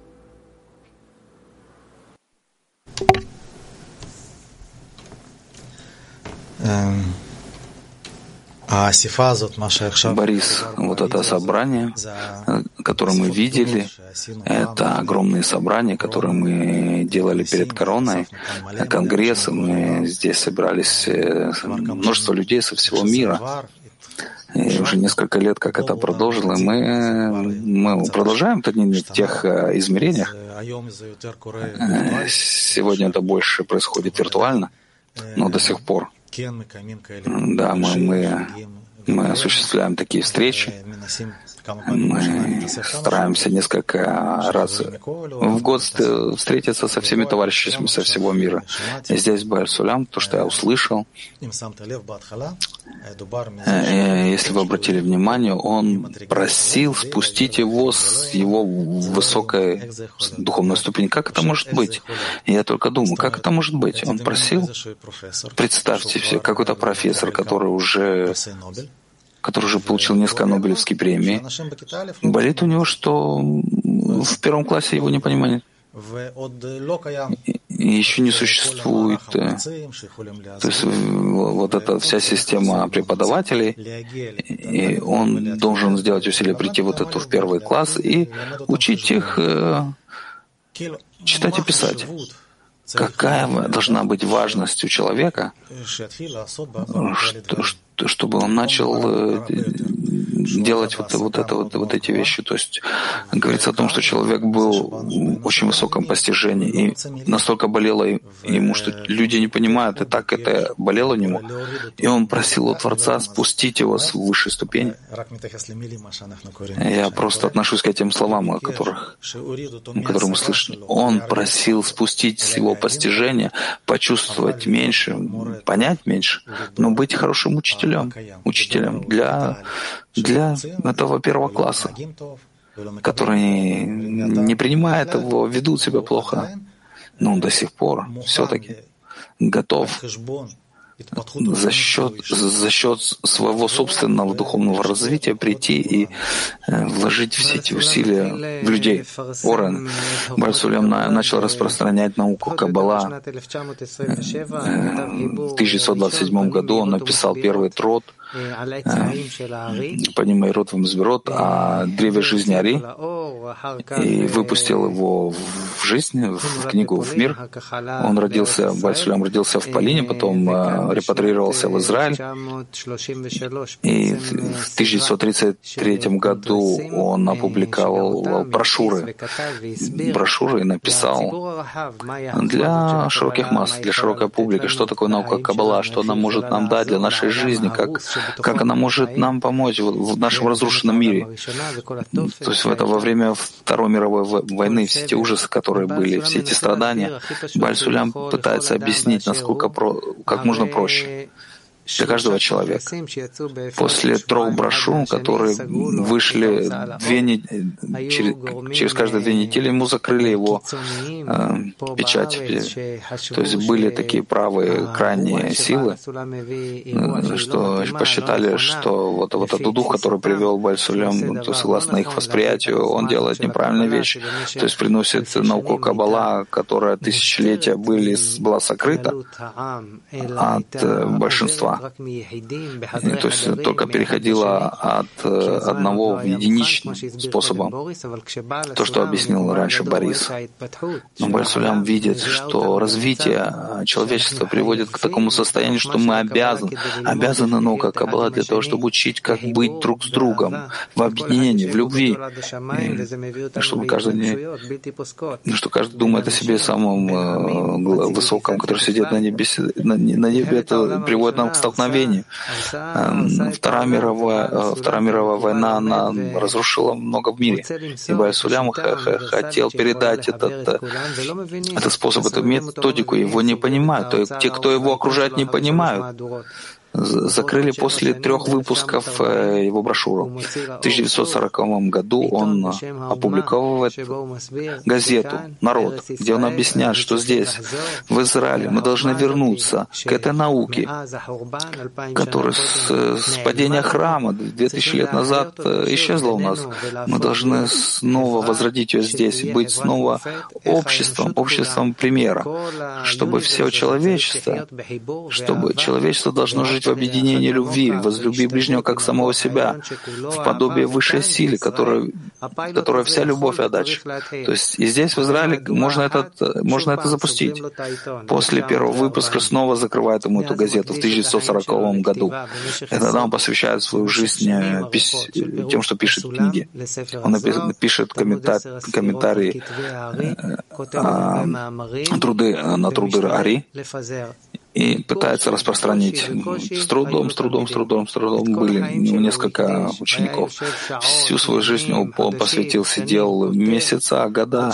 Um... Борис, вот это собрание, которое мы видели, это огромные собрания, которые мы делали перед короной, конгрессы, мы здесь собирались э, множество людей со всего мира. И уже несколько лет, как это продолжилось, мы, мы продолжаем в тех э, измерениях. Э, сегодня это больше происходит виртуально, но до сих пор да, мы, мы, мы осуществляем такие встречи. Мы стараемся несколько раз в год встретиться со всеми товарищами со всего мира. И здесь, в Байр-Сулям, то, что я услышал, э, если вы обратили внимание, он просил спустить его с его высокой духовной ступени. Как это может быть? Я только думаю, как это может быть? Он просил, представьте себе, какой-то профессор, который уже который уже получил несколько Нобелевских премий, болит у него, что в первом классе его не понимают. И еще не существует. Э, то есть вот эта вся система преподавателей, и он должен сделать усилие прийти вот эту в первый класс и учить их э, читать и писать какая должна быть важность у человека, что, чтобы он начал э, делать вот, вот, это, вот, вот эти вещи. То есть говорится о том, что человек был в очень высоком постижении, и настолько болело ему, что люди не понимают, и так это болело ему. И он просил у Творца спустить его с высшей ступени. Я просто отношусь к этим словам, о которых, которые мы слышим. Он просил спустить с его постижения, почувствовать меньше, понять меньше, но быть хорошим учителем, учителем для для этого первого класса, которые не принимают его, ведут себя плохо, но он до сих пор все-таки готов за счет, за счет своего собственного духовного развития прийти и э, вложить все эти усилия в людей. Орен. Бальсулем начал распространять науку Каббала. Э, в 1927 году он написал первый трод «Понимай род вам зверот» о древе жизни Ари и выпустил его в жизнь, в книгу «В мир». Он родился, Бальсулям родился в Полине, потом репатрировался в Израиль, и в 1933 году он опубликовал брошюры, брошюры и написал для широких масс, для широкой публики, что такое наука Каббала, что она может нам дать для нашей жизни, как, как она может нам помочь в нашем разрушенном мире. То есть в это во время Второй мировой войны все эти ужасы, которые были, все эти страдания, Бальсулям пытается объяснить, насколько про, как можно cosce. Для каждого человека. После трех брошюр, которые вышли две не... через, через каждые две недели, ему закрыли его э, печать. То есть были такие правые крайние силы, э, что посчитали, что вот, вот этот дух, который привел Бальсулем, то согласно их восприятию, он делает неправильные вещи. То есть приносит науку Каббала, которая тысячелетия были, была сокрыта от э, то есть только переходила от э, одного в единичный способом. То, что объяснил раньше Борис. Но Бальсулям видит, что развитие э, человечества приводит к такому состоянию, что мы обязаны, обязаны наука Каббала для того, чтобы учить, как быть друг с другом, в объединении, в любви, и чтобы каждый не, что каждый думает о себе самом э, высоком, который сидит на небе, на, небе, это приводит нам к столкновений. Эм, Вторая мировая, э, Вторая мировая война, она разрушила много в мире. И Байсулям хотел передать этот, э, этот способ, эту методику, его не понимают. То те, кто его окружает, не понимают закрыли после трех выпусков э, его брошюру. В 1940 году он опубликовывает газету «Народ», где он объясняет, что здесь, в Израиле, мы должны вернуться к этой науке, которая с, с падения храма 2000 лет назад э, исчезла у нас. Мы должны снова возродить ее здесь, быть снова обществом, обществом примера, чтобы все человечество, чтобы человечество должно жить в объединении любви, возлюби ближнего как самого себя, в подобие высшей силы, которая, которая вся любовь и отдача. То есть и здесь, в Израиле, можно это, можно это запустить. После первого выпуска снова закрывает ему эту газету в 1940 году. Тогда он посвящает свою жизнь э, тем, что пишет книги. Он пишет комментарии э, э, труды, на труды Ари и пытается распространить. С трудом, с трудом, с трудом, с трудом были несколько учеников. Всю свою жизнь он посвятил, сидел месяца, года,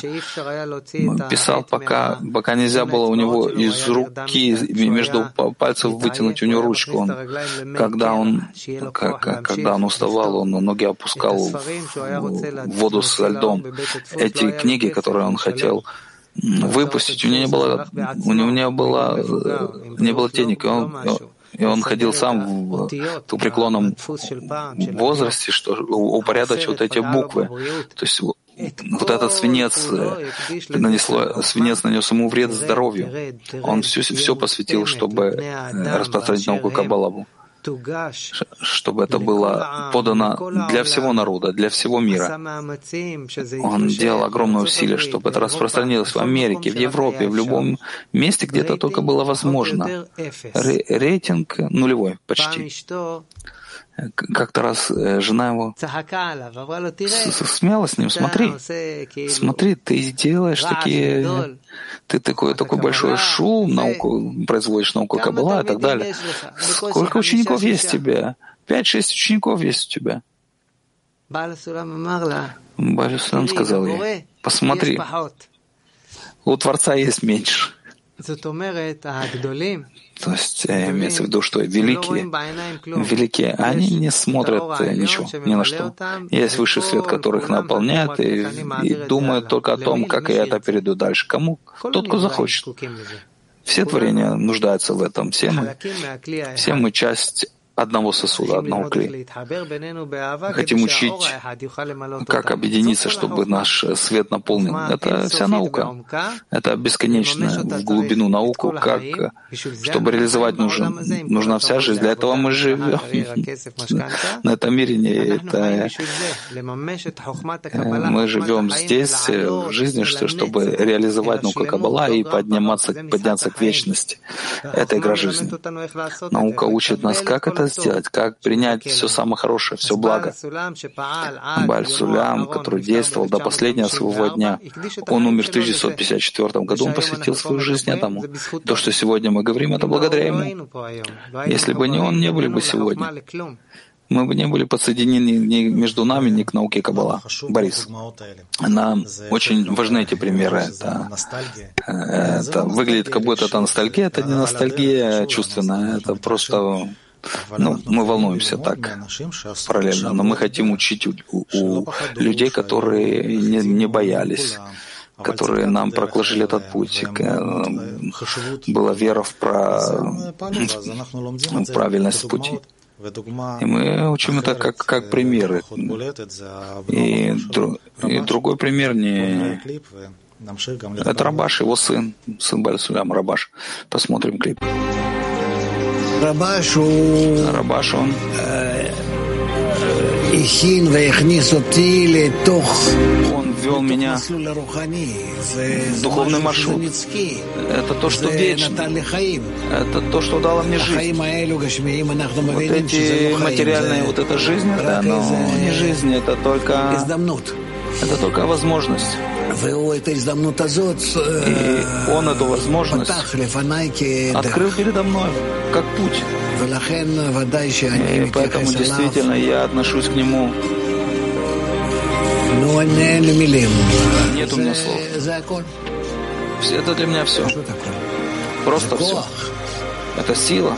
писал, пока, пока нельзя было у него из руки, между пальцев вытянуть у него ручку. Он, когда, он, когда он уставал, он ноги опускал в воду со льдом. Эти книги, которые он хотел выпустить. У него не было, у него не было, не было денег, и он, и он ходил сам в, в преклонном возрасте, что упорядочил вот эти буквы. То есть вот этот свинец нанесло, свинец нанес ему вред здоровью. Он все, все посвятил, чтобы распространить науку Кабалаву чтобы это было подано для всего народа, для всего мира. Он делал огромное усилие, чтобы это распространилось в Америке, в Европе, в любом месте, где это только было возможно. Рейтинг нулевой почти. Как-то раз э, жена его смела с ним, смотри, смотри, ты делаешь такие, ты такой, такой большой шум, науку, производишь науку Каббала и так далее. Сколько учеников есть у тебя? Пять-шесть учеников есть у тебя. Балисулам сказал ей, посмотри, у Творца есть меньше. То есть э, имеется в виду, что великие, великие, они не смотрят э, ничего, ни на что. Есть высший свет, который их наполняет, и, и думают только о том, как я это перейду дальше. Кому? Тот, кто захочет. Все творения нуждаются в этом. Все мы, все мы часть одного сосуда, одного клея. Мы хотим учить, как объединиться, чтобы наш свет наполнил. Это вся наука. Это бесконечная в глубину науку, как, чтобы реализовать нужен, нужна вся жизнь. Для этого мы живем на этом мире. Не, это, мы живем здесь, в жизни, чтобы реализовать науку Каббала и подниматься, подняться к вечности. Это игра жизни. Наука учит нас, как это сделать, как принять все самое хорошее, все благо. Баль Сулям, который действовал до последнего своего дня, он умер в 1954 году, он посвятил свою жизнь этому. То, что сегодня мы говорим, это благодаря ему. Если бы не он, не были бы сегодня мы бы не были подсоединены ни между нами, ни к науке Каббала. Борис, нам очень важны эти примеры. Это, это выглядит, как будто это ностальгия. Это не ностальгия чувственная, это просто ну, мы волнуемся так параллельно, но мы хотим учить у, у людей, которые не, не боялись, которые нам проложили этот путь. Была вера в, про... правильность пути. И мы учим это как, как примеры. И, и другой пример не... Это Рабаш, его сын, сын Бальсулям, Рабаш. Посмотрим клип. Рабаш, Рабаш он он ввел меня в духовный маршрут. Это то, что вечно. Это то, что дало мне жизнь. Вот эти материальные, вот эта жизнь, это но не жизнь, это только, это только возможность. И он эту возможность открыл передо мной, как путь. И поэтому действительно я отношусь к нему нет у меня слов. Это для меня все. Просто все. Это сила.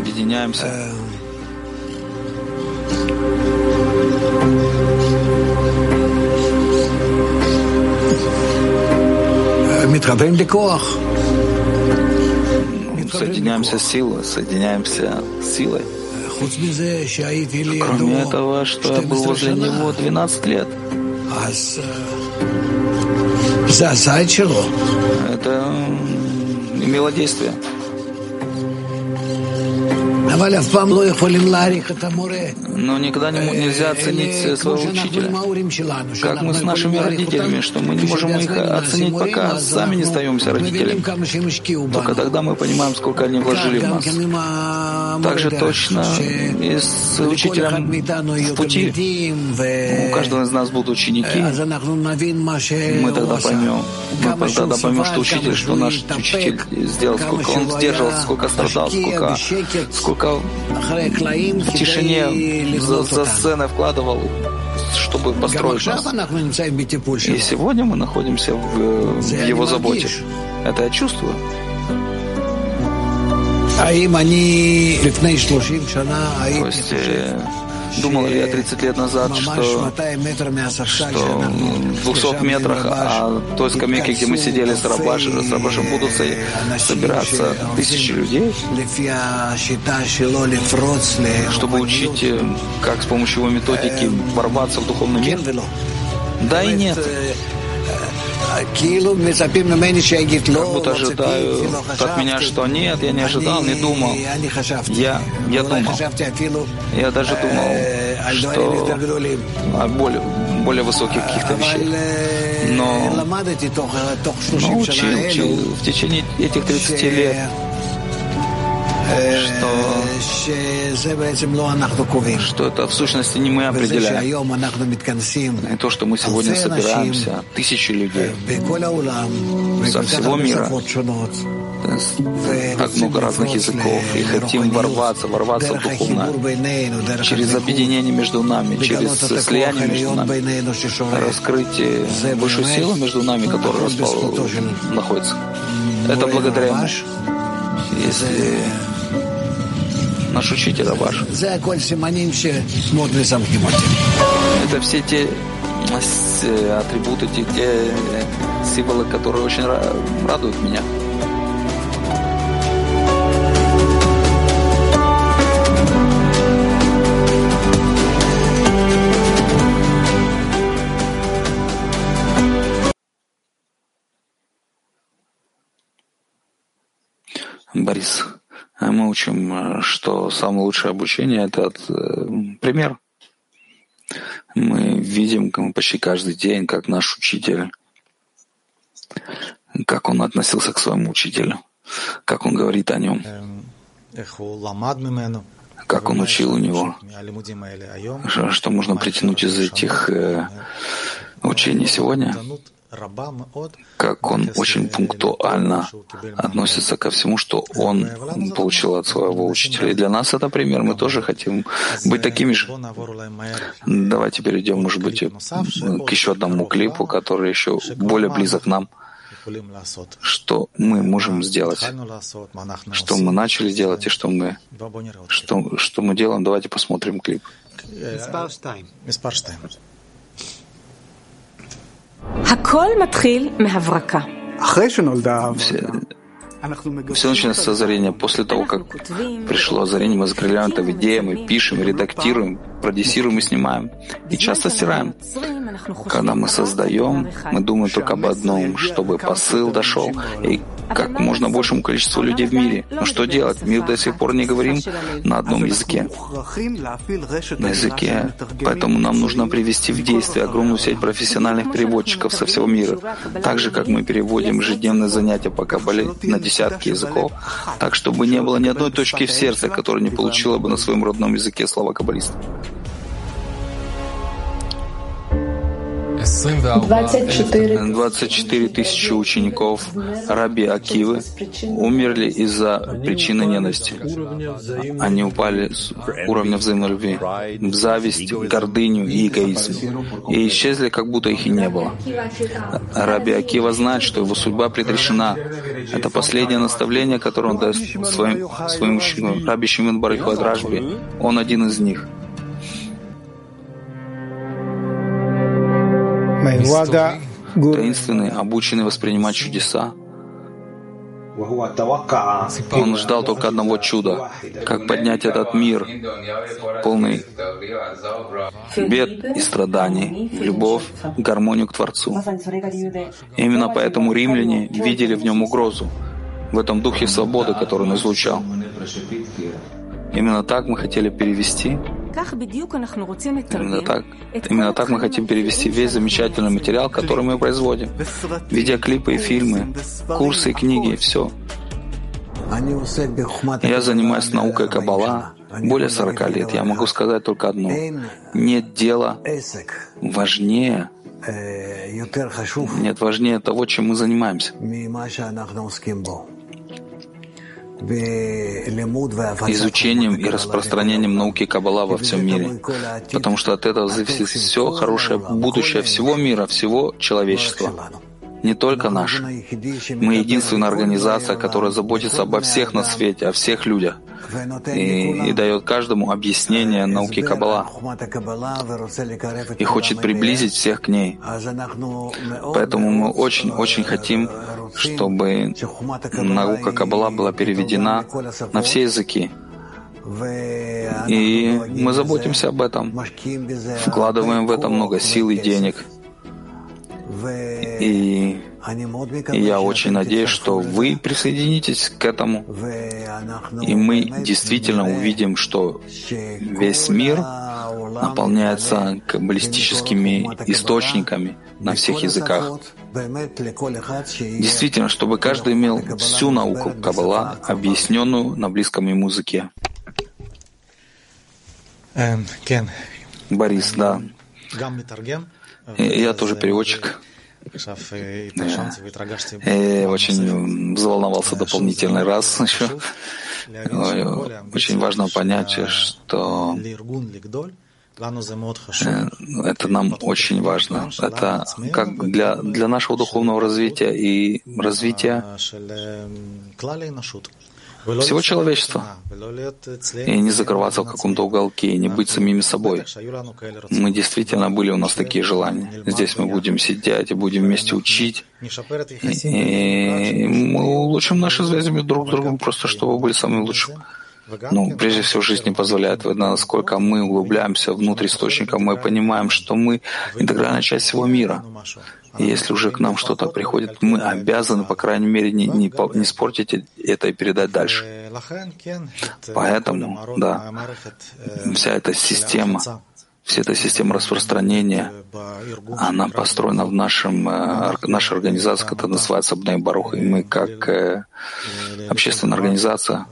Объединяемся. Соединяемся с силой, соединяемся с силой. Кроме этого, что я был возле него 12 лет. Это имело действие. Но никогда не, нельзя оценить своего учителя. Как мы с нашими родителями, что мы не можем их оценить, пока сами не остаемся родителями. Только тогда мы понимаем, сколько они вложили в нас. Также точно и с учителем в пути. У каждого из нас будут ученики. Мы тогда поймем, мы тогда поймем, что учитель, что наш учитель сделал, сколько он сдержал, сколько страдал, сколько, сколько в тишине за, за сценой вкладывал, чтобы построить нас. И сегодня мы находимся в, в его заботе. Это я чувствую. То есть, Думал ли я 30 лет назад, что, что в 200 метрах от той скамейки, где мы сидели с Рабашем, с Рабашем будут собираться тысячи людей, чтобы учить, как с помощью его методики ворваться в духовный мир? Да и нет. Как будто ожидаю от меня, что нет, я не ожидал, не думал. Я, я думал. Я даже думал, что о более, более высоких каких-то вещей. Но, но учил, учил в течение этих 30 лет что, что это в сущности не мы определяем. И то, что мы сегодня собираемся, тысячи людей. Со всего мира, так много разных языков, и хотим ворваться, ворваться в духовное, через объединение между нами, через слияние между нами, раскрыть высшую силу между нами, которая находится. Это благодаря ему. Если наш учитель ваш. Это все те э, э, атрибуты, те, те э, символы, которые очень радуют меня. Борис мы учим, что самое лучшее обучение — это пример. Мы видим почти каждый день, как наш учитель, как он относился к своему учителю, как он говорит о нем, как он учил у него, что можно притянуть из этих э, учений сегодня, как он очень пунктуально относится ко всему, что он получил от своего учителя. И для нас это пример. Мы тоже хотим быть такими же. Давайте перейдем, может быть, к еще одному клипу, который еще более близок к нам что мы можем сделать, что мы начали делать и что мы, что, что мы делаем. Давайте посмотрим клип. Все начинается с озарения. После того, как пришло озарение, мы закрываем это в идее, мы пишем, редактируем, продюсируем и снимаем. И часто стираем. Когда мы создаем, мы думаем только об одном, чтобы посыл дошел и как можно большему количеству людей в мире. Но что делать? Мы до сих пор не говорим на одном языке. На языке. Поэтому нам нужно привести в действие огромную сеть профессиональных переводчиков со всего мира. Так же, как мы переводим ежедневные занятия по Кабале на десятки языков, так чтобы не было ни одной точки в сердце, которая не получила бы на своем родном языке слова каббалиста. 24 тысячи учеников Раби Акивы умерли из-за причины ненависти. Они упали с уровня взаимной любви в зависть, гордыню и эгоизм. И исчезли, как будто их и не было. Раби Акива знает, что его судьба предрешена. Это последнее наставление, которое он даст своим, своим ученикам. Раби Шимон Бариху Рашби. Он один из них. Таинственный, обученный воспринимать чудеса. Он ждал только одного чуда, как поднять этот мир, полный бед и страданий, любовь, гармонию к Творцу. именно поэтому римляне видели в нем угрозу, в этом духе свободы, который он излучал. Именно так мы хотели перевести Именно так, именно так мы хотим перевести весь замечательный материал, который мы производим. Видеоклипы и фильмы, курсы и книги, все. Я занимаюсь наукой Каббала более 40 лет. Я могу сказать только одно. Нет дела важнее, нет важнее того, чем мы занимаемся изучением и распространением науки Каббала во всем мире, потому что от этого зависит все хорошее будущее всего мира, всего человечества. Не только наш. Мы единственная организация, которая заботится обо всех на свете, о всех людях и, и дает каждому объяснение науки Каббала и хочет приблизить всех к ней. Поэтому мы очень-очень хотим, чтобы наука Каббала была переведена на все языки. И мы заботимся об этом, вкладываем в это много сил и денег. И я очень надеюсь, что вы присоединитесь к этому, и мы действительно увидим, что весь мир наполняется каббалистическими источниками на всех языках. Действительно, чтобы каждый имел всю науку Каббала, объясненную на близком ему языке. Эм, Борис, да. Я тоже переводчик. Я очень взволновался дополнительный раз еще. Очень важно понять, что это нам очень важно. Это как для, для нашего духовного развития и развития всего человечества. И не закрываться в каком-то уголке, и не быть самими собой. Мы действительно были у нас такие желания. Здесь мы будем сидеть и будем вместе учить. И мы улучшим наши связи друг с другом, просто чтобы были самыми лучшими. Ну, прежде всего, жизнь не позволяет. Видно, насколько мы углубляемся внутрь источника, мы понимаем, что мы интегральная часть всего мира. И если уже к нам что-то приходит, мы обязаны, по крайней мере, не, не, не испортить это и передать дальше. Поэтому, да, вся эта система, вся эта система распространения, она построена в нашем, э, нашей организации, которая называется Бней Барух, и мы как э, общественная организация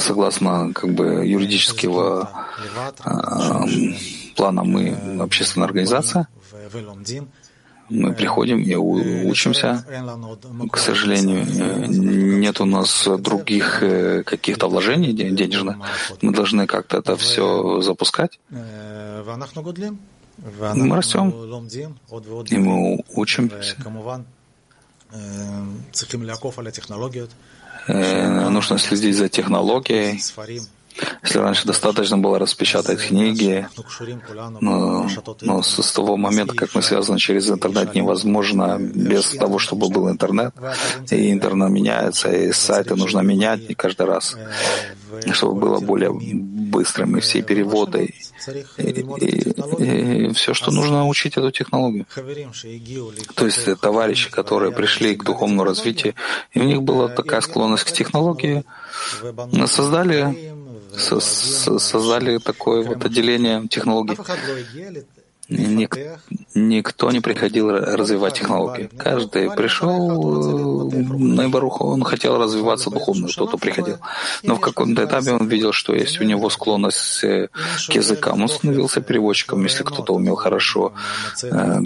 согласно как бы юридического плана мы общественная организация, мы приходим и учимся. К сожалению, нет у нас других э, каких-то вложений денежных. Мы должны как-то это все запускать. Мы растем, и мы учимся. Э, нужно следить за технологией. Если раньше достаточно было распечатать книги, но, но с того момента, как мы связаны через интернет, невозможно без того, чтобы был интернет. И интернет меняется, и сайты нужно менять не каждый раз, чтобы было более быстрым, и все переводы, и, и, и все, что нужно учить эту технологию. То есть товарищи, которые пришли к духовному развитию, и у них была такая склонность к технологии, создали создали такое вот отделение технологий. Ник, никто не приходил развивать технологии. Каждый пришел на Баруху, он хотел развиваться духовно, кто-то приходил. Но в каком-то этапе он видел, что есть у него склонность э, к языкам. Он становился переводчиком, если кто-то умел хорошо э,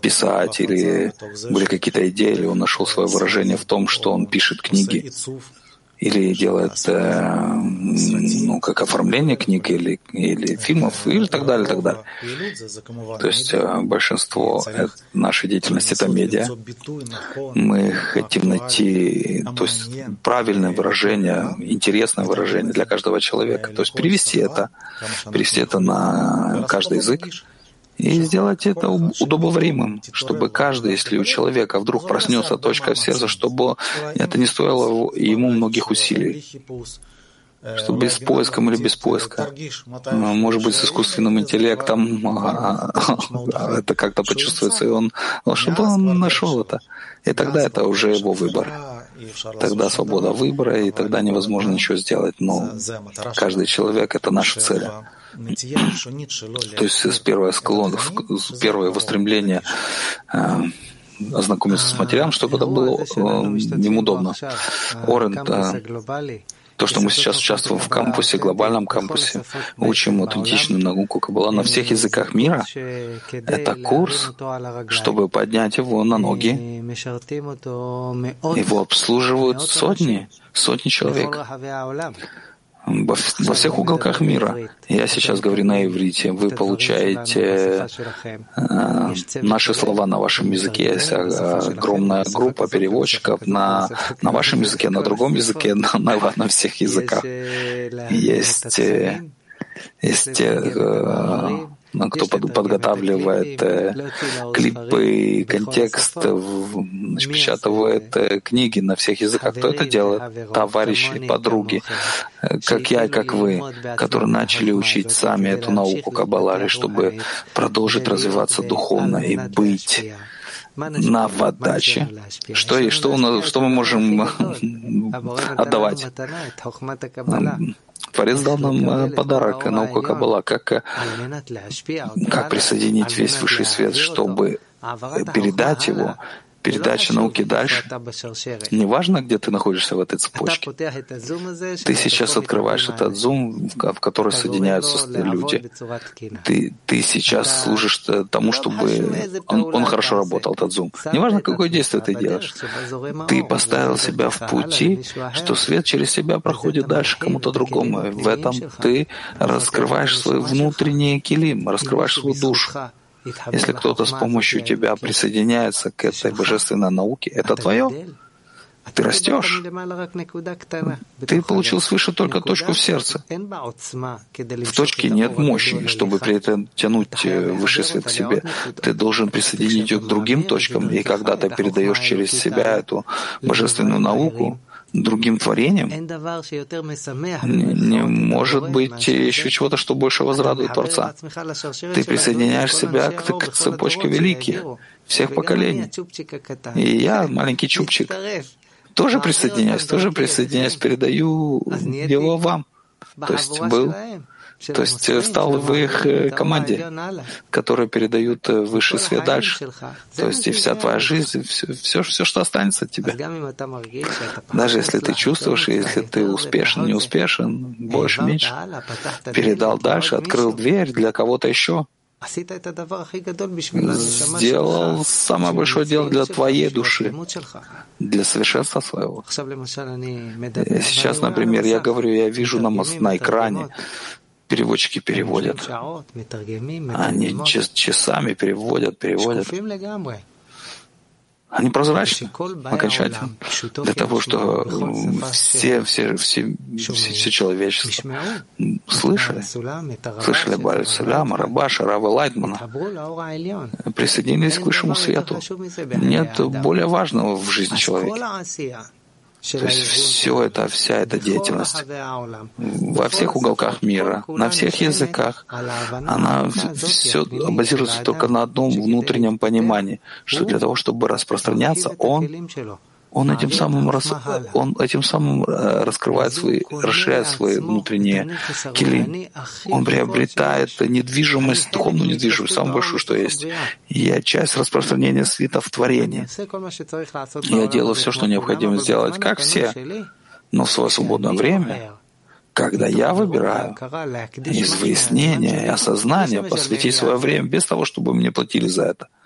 писать или были какие-то идеи, или он нашел свое выражение в том, что он пишет книги или делает э, ну, как оформление книг или, или фильмов, или так далее, так далее. То есть э, большинство нашей деятельности — это медиа. Мы хотим найти то есть, правильное выражение, интересное выражение для каждого человека. То есть перевести это, перевести это на каждый язык, и сделать это удобоваримым, чтобы каждый, если у человека вдруг проснется точка в сердце, чтобы это не стоило ему многих усилий, что без поиска или без поиска, может быть, с искусственным интеллектом это как-то почувствуется, и он, чтобы он нашел это. И тогда это уже его выбор. Тогда свобода выбора, и тогда невозможно ничего сделать. Но каждый человек — это наша цель. То есть с первого склон, первое его стремление э, ознакомиться с материалом, чтобы это было э, им удобно. Орен, то, что мы сейчас участвуем в кампусе, глобальном кампусе, учим аутентичную науку Каббала на всех языках мира, это курс, чтобы поднять его на ноги. Его обслуживают сотни, сотни человек во, всех уголках мира. Я сейчас говорю на иврите. Вы получаете э, наши слова на вашем языке. Есть огромная группа переводчиков на, на вашем языке, на другом языке, на, на, на всех языках. Есть, э, есть э, кто подготавливает э, клипы, контекст, напечатывает э, книги на всех языках. Кто это делает? Товарищи, подруги, э, как я и как вы, которые начали учить сами эту науку Каббалари, чтобы продолжить развиваться духовно и быть на водаче. Что, и что, что мы можем отдавать? Творец дал нам э, подарок, наука Каббала, как, э, как присоединить весь высший свет, чтобы передать его передача науки дальше. Неважно, где ты находишься в этой цепочке. Ты сейчас открываешь этот зум, в который соединяются люди. Ты, ты сейчас служишь тому, чтобы он, он хорошо работал, этот зум. Неважно, какое действие ты делаешь. Ты поставил себя в пути, что свет через себя проходит дальше кому-то другому. В этом ты раскрываешь свой внутренний килим, раскрываешь свою душу. Если кто-то с помощью тебя присоединяется к этой божественной науке, это твое. Ты растешь. Ты получил свыше только точку в сердце. В точке нет мощи, чтобы притянуть э, высший свет к себе. Ты должен присоединить ее к другим точкам, и когда ты передаешь через себя эту божественную науку, другим творением, не может быть еще чего-то, что больше возрадует Творца. Ты присоединяешь себя к, к цепочке великих, всех поколений. И я, маленький чупчик, тоже присоединяюсь, тоже присоединяюсь, передаю его вам. То есть был то есть э, стал в их э, команде, которые передают э, высший свет дальше. То есть и вся твоя жизнь, все, все, все, что останется от тебя. Даже если ты чувствуешь, если ты успешен, не успешен, больше, меньше, передал дальше, открыл дверь для кого-то еще, сделал самое большое дело для твоей души, для совершенства своего. Сейчас, например, я говорю, я вижу на, на экране переводчики переводят. Они часами переводят, переводят. Они прозрачны окончательно. для того, что все, все, все, все, все человечество. Слышали, слышали Баль Саляма, Рабаша, Рава Лайтмана, присоединились к высшему свету. Нет более важного в жизни человека. То есть все это, вся эта деятельность во всех уголках мира, на всех языках, она все базируется только на одном внутреннем понимании, что для того, чтобы распространяться, он он этим самым, рас, он этим самым э, раскрывает свои, расширяет свои внутренние кили. Он приобретает недвижимость, духовную недвижимость, самую большую, что есть. Я часть распространения света в творении. Я делаю все, что необходимо сделать, как все, но в свое свободное время, когда я выбираю из выяснения и осознания посвятить свое время без того, чтобы мне платили за это —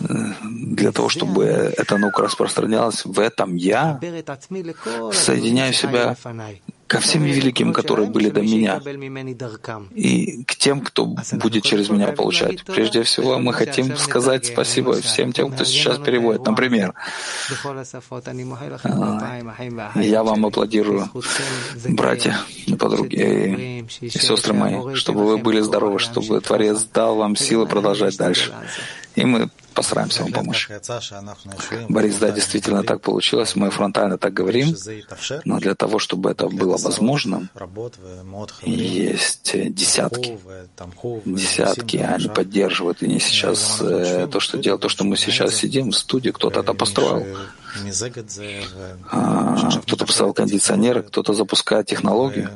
для того, чтобы эта наука распространялась, в этом я соединяю себя ко всем великим, которые были до меня, и к тем, кто будет через меня получать. Прежде всего, мы хотим сказать спасибо всем тем, кто сейчас переводит. Например, я вам аплодирую, братья и подруги и сестры мои, чтобы вы были здоровы, чтобы Творец дал вам силы продолжать дальше. И мы постараемся вам помочь. Борис, да, действительно так получилось. Мы фронтально так говорим, но для того, чтобы это было возможно, есть десятки, десятки, они поддерживают. И не сейчас э, то, что делают, то, что мы сейчас сидим в студии, кто-то это построил. А, кто-то поставил кондиционеры, кто-то запускает технологию.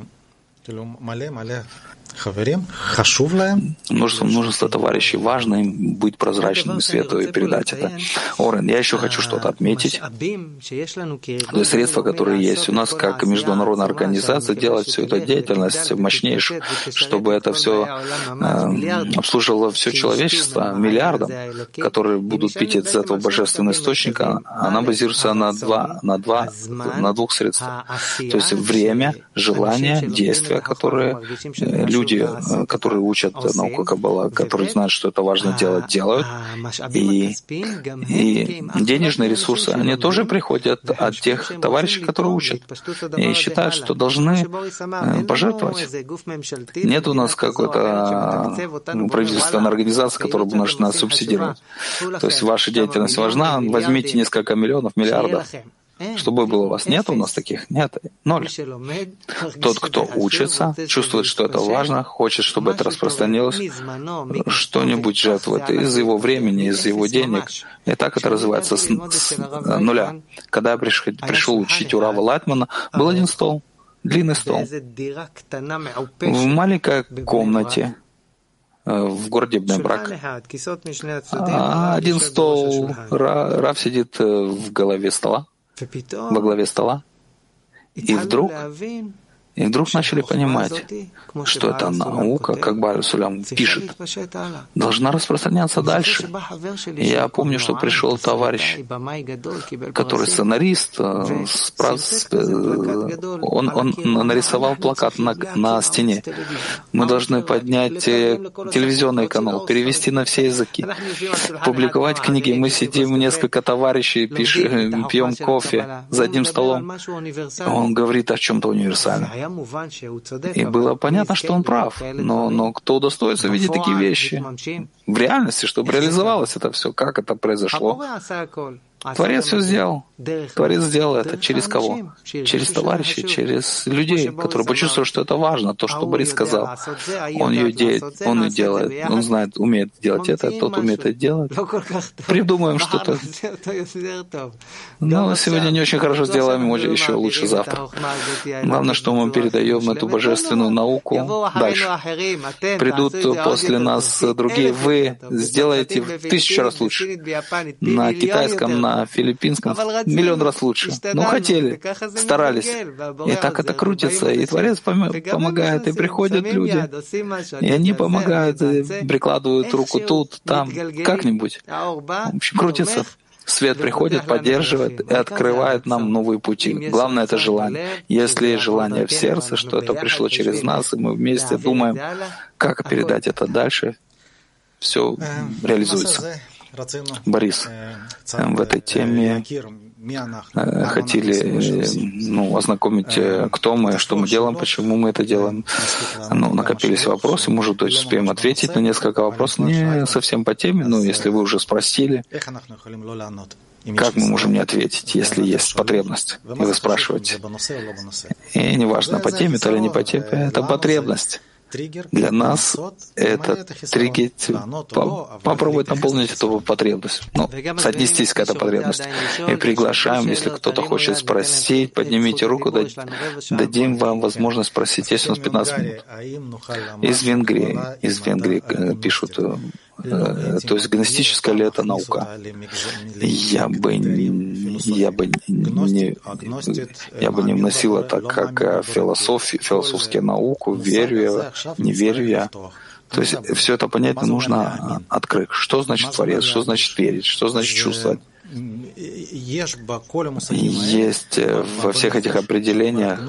Множество, множество товарищей. Важно им быть прозрачными свету и передать это. Орен, я еще хочу что-то отметить. То средства, которые есть у нас, как международная организация, делать всю эту деятельность мощнейшую, чтобы это все э, обслуживало все человечество миллиардам, которые будут пить из этого божественного источника, она базируется на два, на два, на двух средствах. То есть время, желание, действия, которые люди э, которые учат науку Каббала, которые знают, что это важно делать, делают. И, и денежные ресурсы, они тоже приходят от тех товарищей, которые учат. И считают, что должны э, пожертвовать. Нет у нас какой-то правительственной организации, которая бы нас субсидировала. То есть ваша деятельность важна, возьмите несколько миллионов, миллиардов. Чтобы было у вас нет у нас таких? Нет. Ноль. Тот, кто учится, чувствует, что это важно, хочет, чтобы это распространилось, что-нибудь жертвует из его времени, из его денег. И так это развивается с, с нуля. Когда я пришел, пришел учить у Рава Лайтмана, был один стол, длинный стол. В маленькой комнате, э, в городе Бнебрак. А один стол, Рав сидит э, в голове стола во главе стола, и вдруг и вдруг начали понимать, что эта наука, как Баль Сулям пишет, должна распространяться дальше. Я помню, что пришел товарищ, который сценарист, э, э, он, он нарисовал плакат на, на стене. Мы должны поднять э, телевизионный канал, перевести на все языки, публиковать книги. Мы сидим несколько товарищей, пишем, пьем кофе за одним столом. Он говорит о чем-то универсальном. И было понятно, что он прав. Но, но кто удостоится видеть такие вещи? В реальности, чтобы реализовалось это все, как это произошло? Творец все сделал. Творец сделал это через кого? Через товарищей, через людей, которые почувствовали, что это важно, то, что Борис сказал. Он ее делает, он ее делает, он знает, умеет делать это, тот умеет это делать. Придумаем что-то. Но сегодня не очень хорошо сделаем, еще лучше завтра. Главное, что мы передаем эту божественную науку дальше. Придут после нас другие. Вы сделаете в тысячу раз лучше. На китайском, на филиппинском миллион раз лучше. Но хотели, старались. И так это крутится. И Творец помогает, и приходят люди. И они помогают, и прикладывают руку тут, там, как-нибудь. В общем, крутится. Свет приходит, поддерживает и открывает нам новые пути. Главное — это желание. Если есть желание в сердце, что это пришло через нас, и мы вместе думаем, как передать это дальше, все реализуется. Борис, в этой теме Э, хотели э, ну, ознакомить, э, кто мы, что мы делаем, почему мы это делаем. Ну, накопились вопросы, может быть, успеем ответить на несколько вопросов, не совсем по теме, но если вы уже спросили, как мы можем не ответить, если есть потребность? И вы спрашиваете. И неважно, по теме это или не по теме, это потребность. Для нас это триггерить, попробовать наполнить эту потребность, ну, соотнестись к этой потребности. И приглашаем, если кто-то хочет спросить, поднимите руку, дадим вам возможность спросить, есть у нас 15 минут. Из Венгрии, из Венгрии э, пишут, Э, то есть гностическая ли это наука? Я бы, я бы не, я бы не вносил это как э, философи, философские науку, верю я, не верю я. То есть все это понять нужно открыть. Что значит творец, что значит верить, что значит чувствовать. Есть э, во всех этих определениях.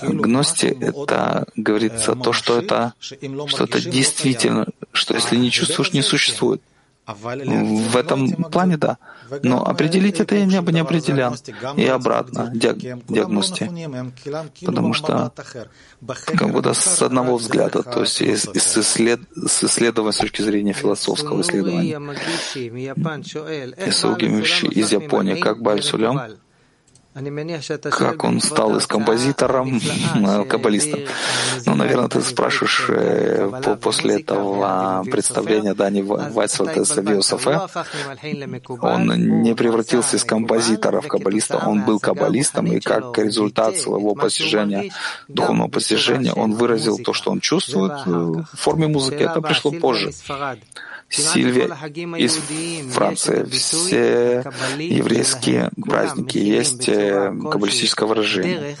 Гности — это, говорится, то, что это, что это действительно, что если не чувствуешь, не существует. В этом плане, да. Но определить это я не бы не определял. И обратно, диаг, диагности. Потому что как будто с одного взгляда, то есть из, из исслед, с исследования с точки зрения философского исследования. Исауги из Японии, как Баль Сулям, как он стал из композитором, каббалистом. Ну, наверное, ты спрашиваешь э, по, после этого представления Дани Вайцвальда из Виосафе. Он не превратился из композитора в каббалиста, он был каббалистом, и как результат своего постижения, духовного постижения, он выразил то, что он чувствует в форме музыки. Это пришло позже. Сильвия из Франции. Все еврейские праздники есть э, каббалистическое выражение.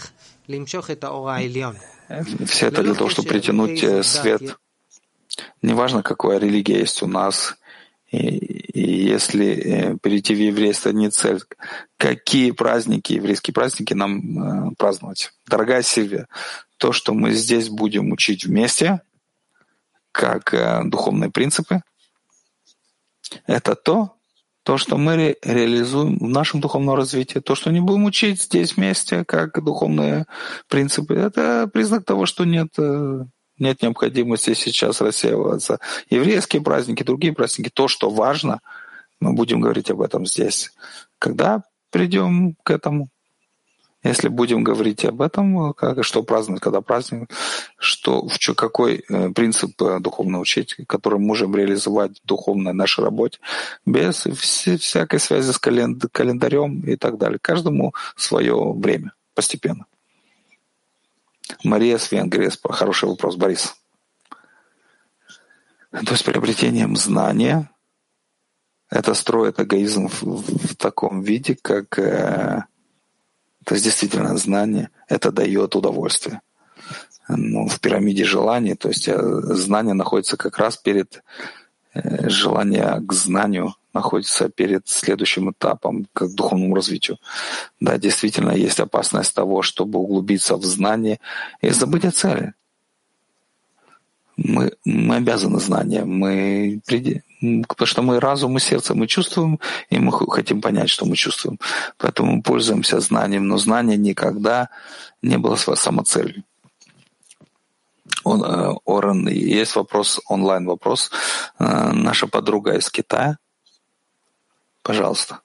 Все это для того, чтобы притянуть э, свет. Неважно, какая религия есть у нас, и, и если э, перейти в еврейство не цель, какие праздники, еврейские праздники нам праздновать? Дорогая Сильвия, то, что мы здесь будем учить вместе, как духовные принципы, это то, то, что мы реализуем в нашем духовном развитии, то, что не будем учить здесь вместе, как духовные принципы, это признак того, что нет, э, нет необходимости сейчас рассеиваться. Еврейские праздники, другие праздники, то, что важно, мы будем говорить об этом здесь. Когда придем к этому? Если будем говорить об этом, как, что праздновать, когда празднуем, что, в какой э, принцип э, духовно учить, который мы можем реализовать в духовной нашей работе, без всякой связи с календарем и так далее. Каждому свое время, постепенно. Мария с Венгрии, хороший вопрос, Борис. То есть приобретением знания это строит эгоизм в, в таком виде, как э, то есть действительно знание — это дает удовольствие. Ну, в пирамиде желаний, то есть э, знание находится как раз перед э, желание к знанию находится перед следующим этапом, как духовному развитию. Да, действительно, есть опасность того, чтобы углубиться в знание и забыть о цели. Мы, мы обязаны знания, мы, потому что мы разум и сердце мы чувствуем, и мы хотим понять, что мы чувствуем. Поэтому мы пользуемся знанием, но знание никогда не было своей самоцелью. Он, э, Орен, есть вопрос, онлайн вопрос. Э, наша подруга из Китая. Пожалуйста.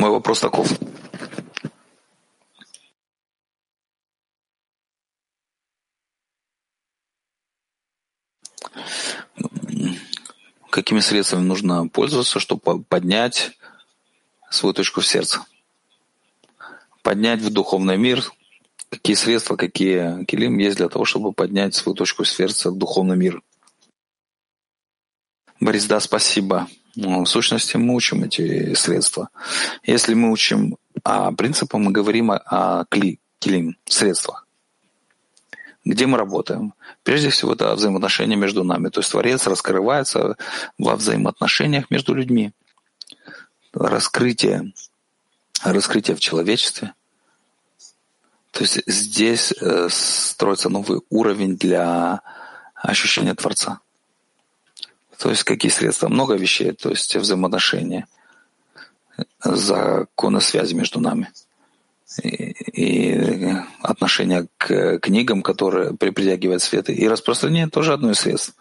Мой вопрос таков. Какими средствами нужно пользоваться, чтобы поднять свою точку в сердце? Поднять в духовный мир. Какие средства, какие килим есть для того, чтобы поднять свою точку в сердце в духовный мир? Борис, да, спасибо. Ну, в сущности, мы учим эти средства. Если мы учим о принципах, мы говорим о, о кли, килим, средствах. Где мы работаем? Прежде всего, это взаимоотношения между нами. То есть Творец раскрывается во взаимоотношениях между людьми. Раскрытие, раскрытие в человечестве. То есть здесь э, строится новый уровень для ощущения Творца. То есть какие средства? Много вещей, то есть взаимоотношения, законы связи между нами и отношение к книгам, которые притягивают свет, и распространение тоже одно из средств.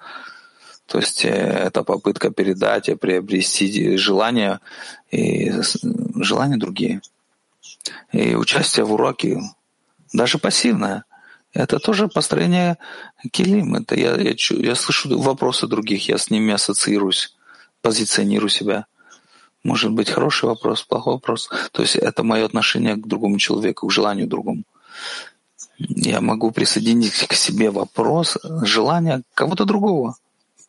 То есть э, это попытка передать, приобрести желания и желания другие. И участие в уроке, даже пассивное, это тоже построение килим. Это я, я, я слышу вопросы других, я с ними ассоциируюсь, позиционирую себя. Может быть хороший вопрос, плохой вопрос. То есть это мое отношение к другому человеку, к желанию другому. Я могу присоединить к себе вопрос, желание кого-то другого.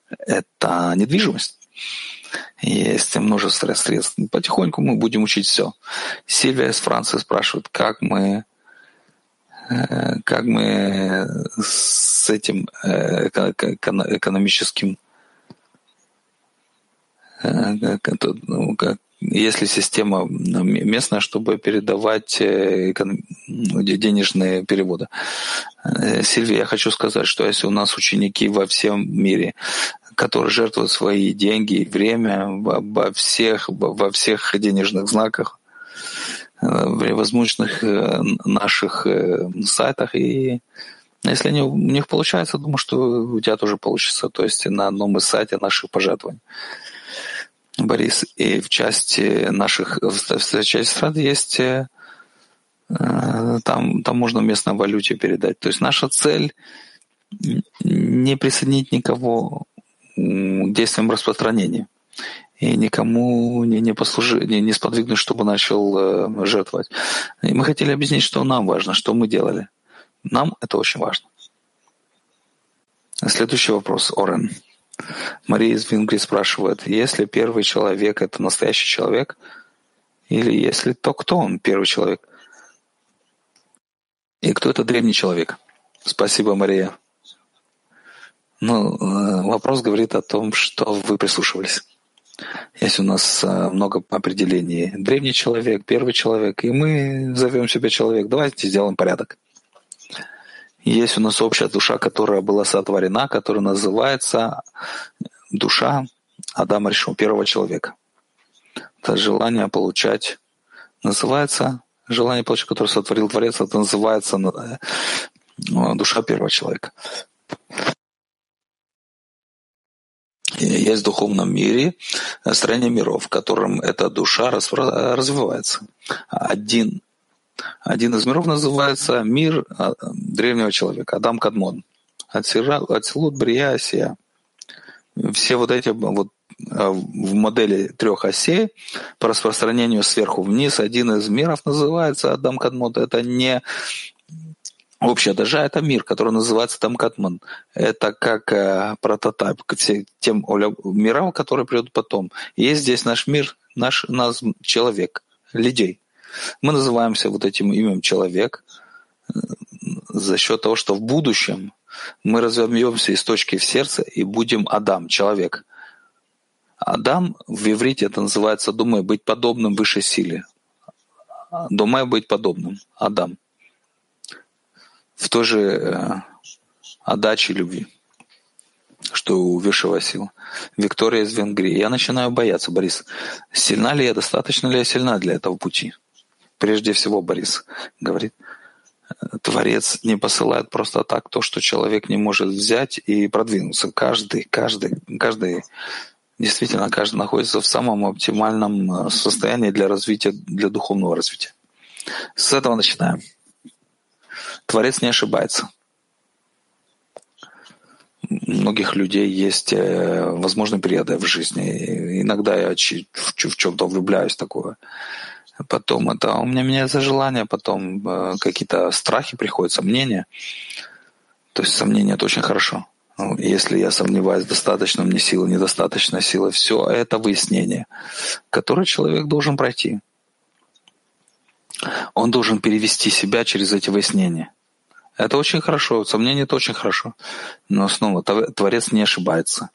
Это недвижимость. Есть множество средств. Потихоньку мы будем учить все. Сильвия из Франции спрашивает, как мы как мы с этим э, экономическим Э, ну, если система ну, местная, чтобы передавать э, ну, денежные переводы. Э, Сильвия, я хочу сказать, что если у нас ученики во всем мире, которые жертвуют свои деньги и время во всех, во всех денежных знаках, в возможных наших сайтах, и если они, у них получается, думаю, что у тебя тоже получится, то есть на одном из сайтов наших пожертвований. Борис, и в части наших, в части стран есть, э, там, там можно местной валюте передать. То есть наша цель не присоединить никого к действиям распространения и никому не, не, послужи, не, не сподвигнуть, чтобы начал э, жертвовать. И мы хотели объяснить, что нам важно, что мы делали. Нам это очень важно. Следующий вопрос, Орен. Мария из Венгрии спрашивает, если первый человек — это настоящий человек, или если то, кто он, первый человек? И кто это древний человек? Спасибо, Мария. Ну, э, вопрос говорит о том, что вы прислушивались. Есть у нас э, много определений. Древний человек, первый человек, и мы зовем себя человек. Давайте сделаем порядок. Есть у нас общая душа, которая была сотворена, которая называется душа Адама Ришон, первого человека. Это желание получать, называется желание получать, которое сотворил Творец, это называется э, душа первого человека. И есть в духовном мире строение миров, в котором эта душа развивается. Один один из миров называется мир а, древнего человека, Адам Кадмон. Ацилут, Брия, Осия. Все вот эти вот а, в модели трех осей по распространению сверху вниз один из миров называется Адам Кадмон. Это не общая даже это мир, который называется Адам Кадмон. Это как э, прототип к тем мирам, которые придут потом. Есть здесь наш мир, наш, наш человек, людей. Мы называемся вот этим именем человек э, за счет того, что в будущем мы разовьемся из точки в сердце и будем Адам, человек. Адам в иврите это называется «думай быть подобным высшей силе». «Думай быть подобным», Адам. В той же э, отдаче любви, что у высшего сила. Виктория из Венгрии. Я начинаю бояться, Борис. Сильна ли я, достаточно ли я сильна для этого пути? Прежде всего, Борис говорит, Творец не посылает просто так то, что человек не может взять и продвинуться. Каждый, каждый, каждый Действительно, каждый находится в самом оптимальном э, состоянии для развития, для духовного развития. С этого начинаем. Творец не ошибается. У многих людей есть э, возможные периоды в жизни. Иногда я в чем-то влюбляюсь такое. Потом это у меня меняется желание, потом э, какие-то страхи приходят, сомнения. То есть сомнения это очень хорошо. Ну, если я сомневаюсь, достаточно мне силы, недостаточно силы, все это выяснение, которое человек должен пройти. Он должен перевести себя через эти выяснения. Это очень хорошо, сомнение это очень хорошо. Но снова, Творец не ошибается.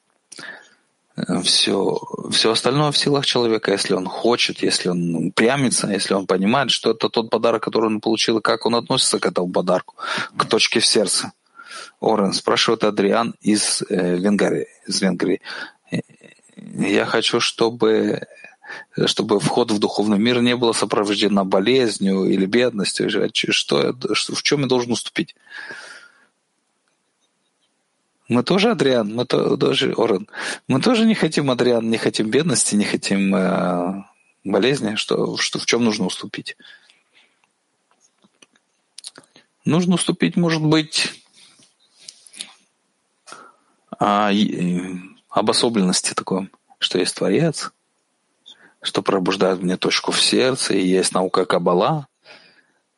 Все, все остальное в силах человека, если он хочет, если он прямится, если он понимает, что это тот подарок, который он получил, и как он относится к этому подарку, к точке в сердце. Орен, спрашивает Адриан из э, Венгрии. Из Венгрии. Я хочу, чтобы чтобы вход в духовный мир не было сопровождено болезнью или бедностью. Что, в чем я должен уступить? Мы тоже, Адриан, мы то, тоже, Орен, мы тоже не хотим, Адриан, не хотим бедности, не хотим э, болезни. Что, что, в чем нужно уступить? Нужно уступить, может быть, а, обособленности такой, что есть Творец, что пробуждает мне точку в сердце, и есть наука Каббала,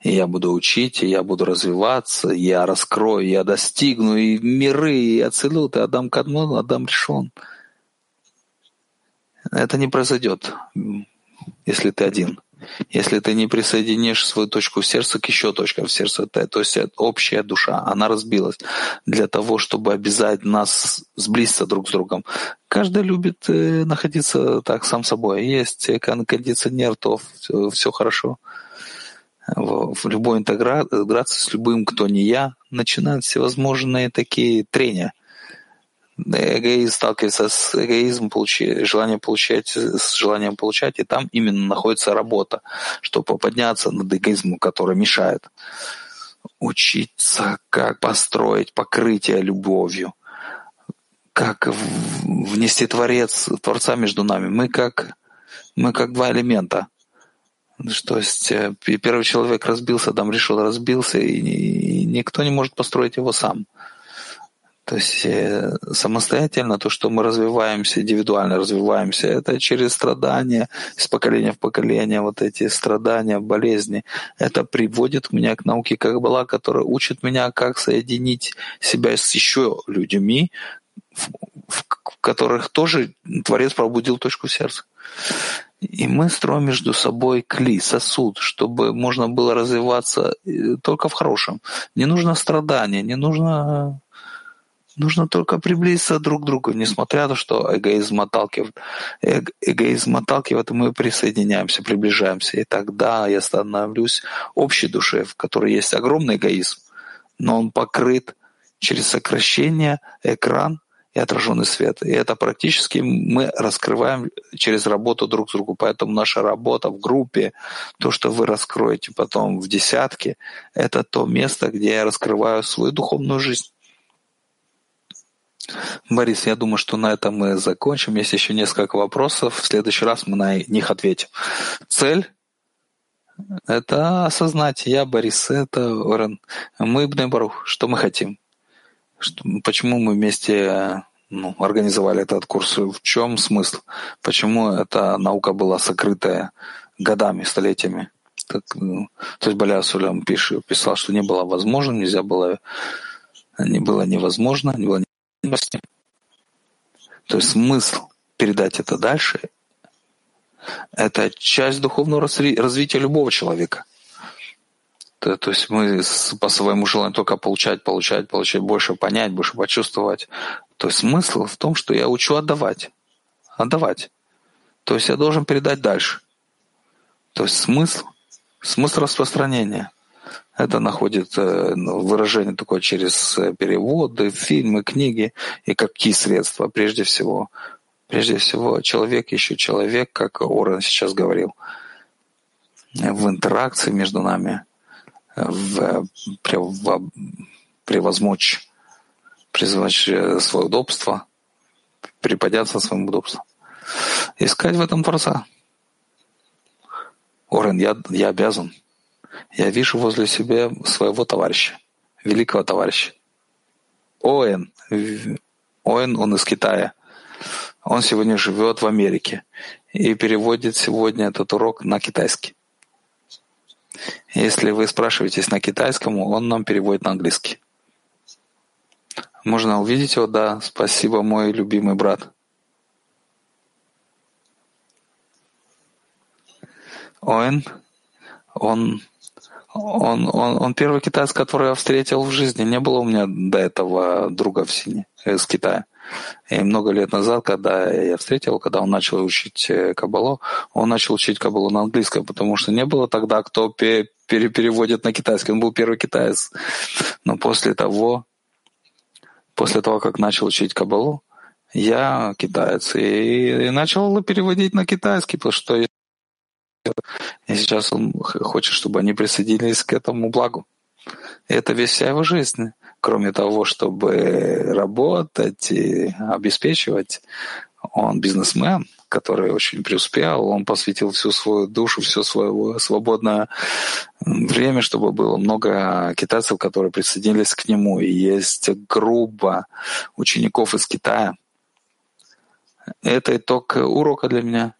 и я буду учить, и я буду развиваться, я раскрою, я достигну, и миры, и Ацелют, и Адам Кадмон, Адам решен. Это не произойдет, если ты один. Если ты не присоединишь свою точку в сердце к еще точкам в сердце, то есть общая душа, она разбилась для того, чтобы обязать нас сблизиться друг с другом. Каждый любит э, находиться так сам собой. Есть кондиционер, то все, хорошо. В любой интеграции с любым, кто не я, начинают всевозможные такие трения эгоизм сталкивается с эгоизмом, получи, желанием получать, с желанием получать, и там именно находится работа, чтобы подняться над эгоизмом, который мешает. Учиться, как построить покрытие любовью, как внести Творец, Творца между нами. Мы как, мы как два элемента. То есть э, первый человек разбился, Адам решил разбился, и никто не может построить его сам. То есть э, самостоятельно то, что мы развиваемся, индивидуально развиваемся, это через страдания, из поколения в поколение, вот эти страдания, болезни. Это приводит меня к науке как была, которая учит меня, как соединить себя с еще людьми, в, в, в которых тоже Творец пробудил точку сердца. И мы строим между собой кли, сосуд, чтобы можно было развиваться э, только в хорошем. Не нужно страдания, не нужно Нужно только приблизиться друг к другу, несмотря на то, что эгоизм отталкивает. Эгоизм отталкивает, мы присоединяемся, приближаемся. И тогда я становлюсь общей душой, в которой есть огромный эгоизм, но он покрыт через сокращение, экран и отраженный свет. И это практически мы раскрываем через работу друг с другом. Поэтому наша работа в группе, то, что вы раскроете потом в десятке, это то место, где я раскрываю свою духовную жизнь. Борис, я думаю, что на этом мы закончим. Есть еще несколько вопросов. В следующий раз мы на них ответим. Цель — это осознать. Я Борис, это Орен. Мы Ибн Барух. Что мы хотим? Что, почему мы вместе ну, организовали этот курс? В чем смысл? Почему эта наука была сокрытая годами, столетиями? Так, ну, то есть Баля Сулям писал, что не было возможно, нельзя было, не было невозможно, не было необходимости. То есть смысл передать это дальше — это часть духовного развития любого человека. То, то есть мы по своему желанию только получать, получать, получать, больше понять, больше почувствовать. То есть смысл в том, что я учу отдавать. Отдавать. То есть я должен передать дальше. То есть смысл, смысл распространения — это находит э, ну, выражение такое через э, переводы, фильмы, книги и какие средства. Прежде всего, прежде всего, человек еще человек, как Орен сейчас говорил, в интеракции между нами, в, в, превозмочь, призвать свое удобство, приподняться своим удобством. искать в этом Творца. Орен, я, я обязан. Я вижу возле себя своего товарища, великого товарища. Оэн. Оэн, он из Китая. Он сегодня живет в Америке и переводит сегодня этот урок на китайский. Если вы спрашиваетесь на китайском, он нам переводит на английский. Можно увидеть его? Да, спасибо, мой любимый брат. Оэн, он, он, он, он первый китаец, который я встретил в жизни. Не было у меня до этого друга в Сине, из Китая. И много лет назад, когда я встретил, когда он начал учить э, Кабалу, он начал учить Кабалу на английском, потому что не было тогда, кто переводит на китайский. Он был первый китаец. Но после того, после того, как начал учить Кабалу, я китаец, и, и начал переводить на китайский, потому что и сейчас он хочет, чтобы они присоединились к этому благу. И это весь вся его жизнь кроме того, чтобы работать и обеспечивать, он бизнесмен, который очень преуспел, он посвятил всю свою душу, все свое свободное время, чтобы было много китайцев, которые присоединились к нему. И есть группа учеников из Китая. Это итог урока для меня.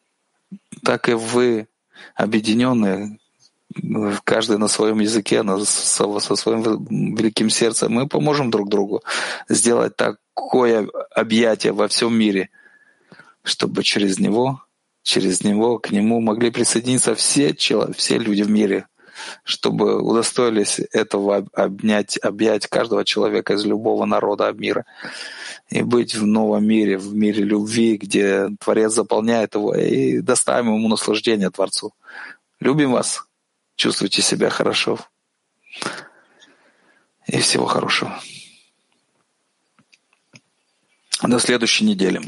Так и вы, объединенные, каждый на своем языке, на, со, со своим великим сердцем, мы поможем друг другу сделать такое объятие во всем мире, чтобы через него, через него к нему могли присоединиться все, все люди в мире, чтобы удостоились этого обнять, объять каждого человека из любого народа мира и быть в новом мире, в мире любви, где Творец заполняет его и доставим ему наслаждение Творцу. Любим вас. Чувствуйте себя хорошо. И всего хорошего. До следующей недели.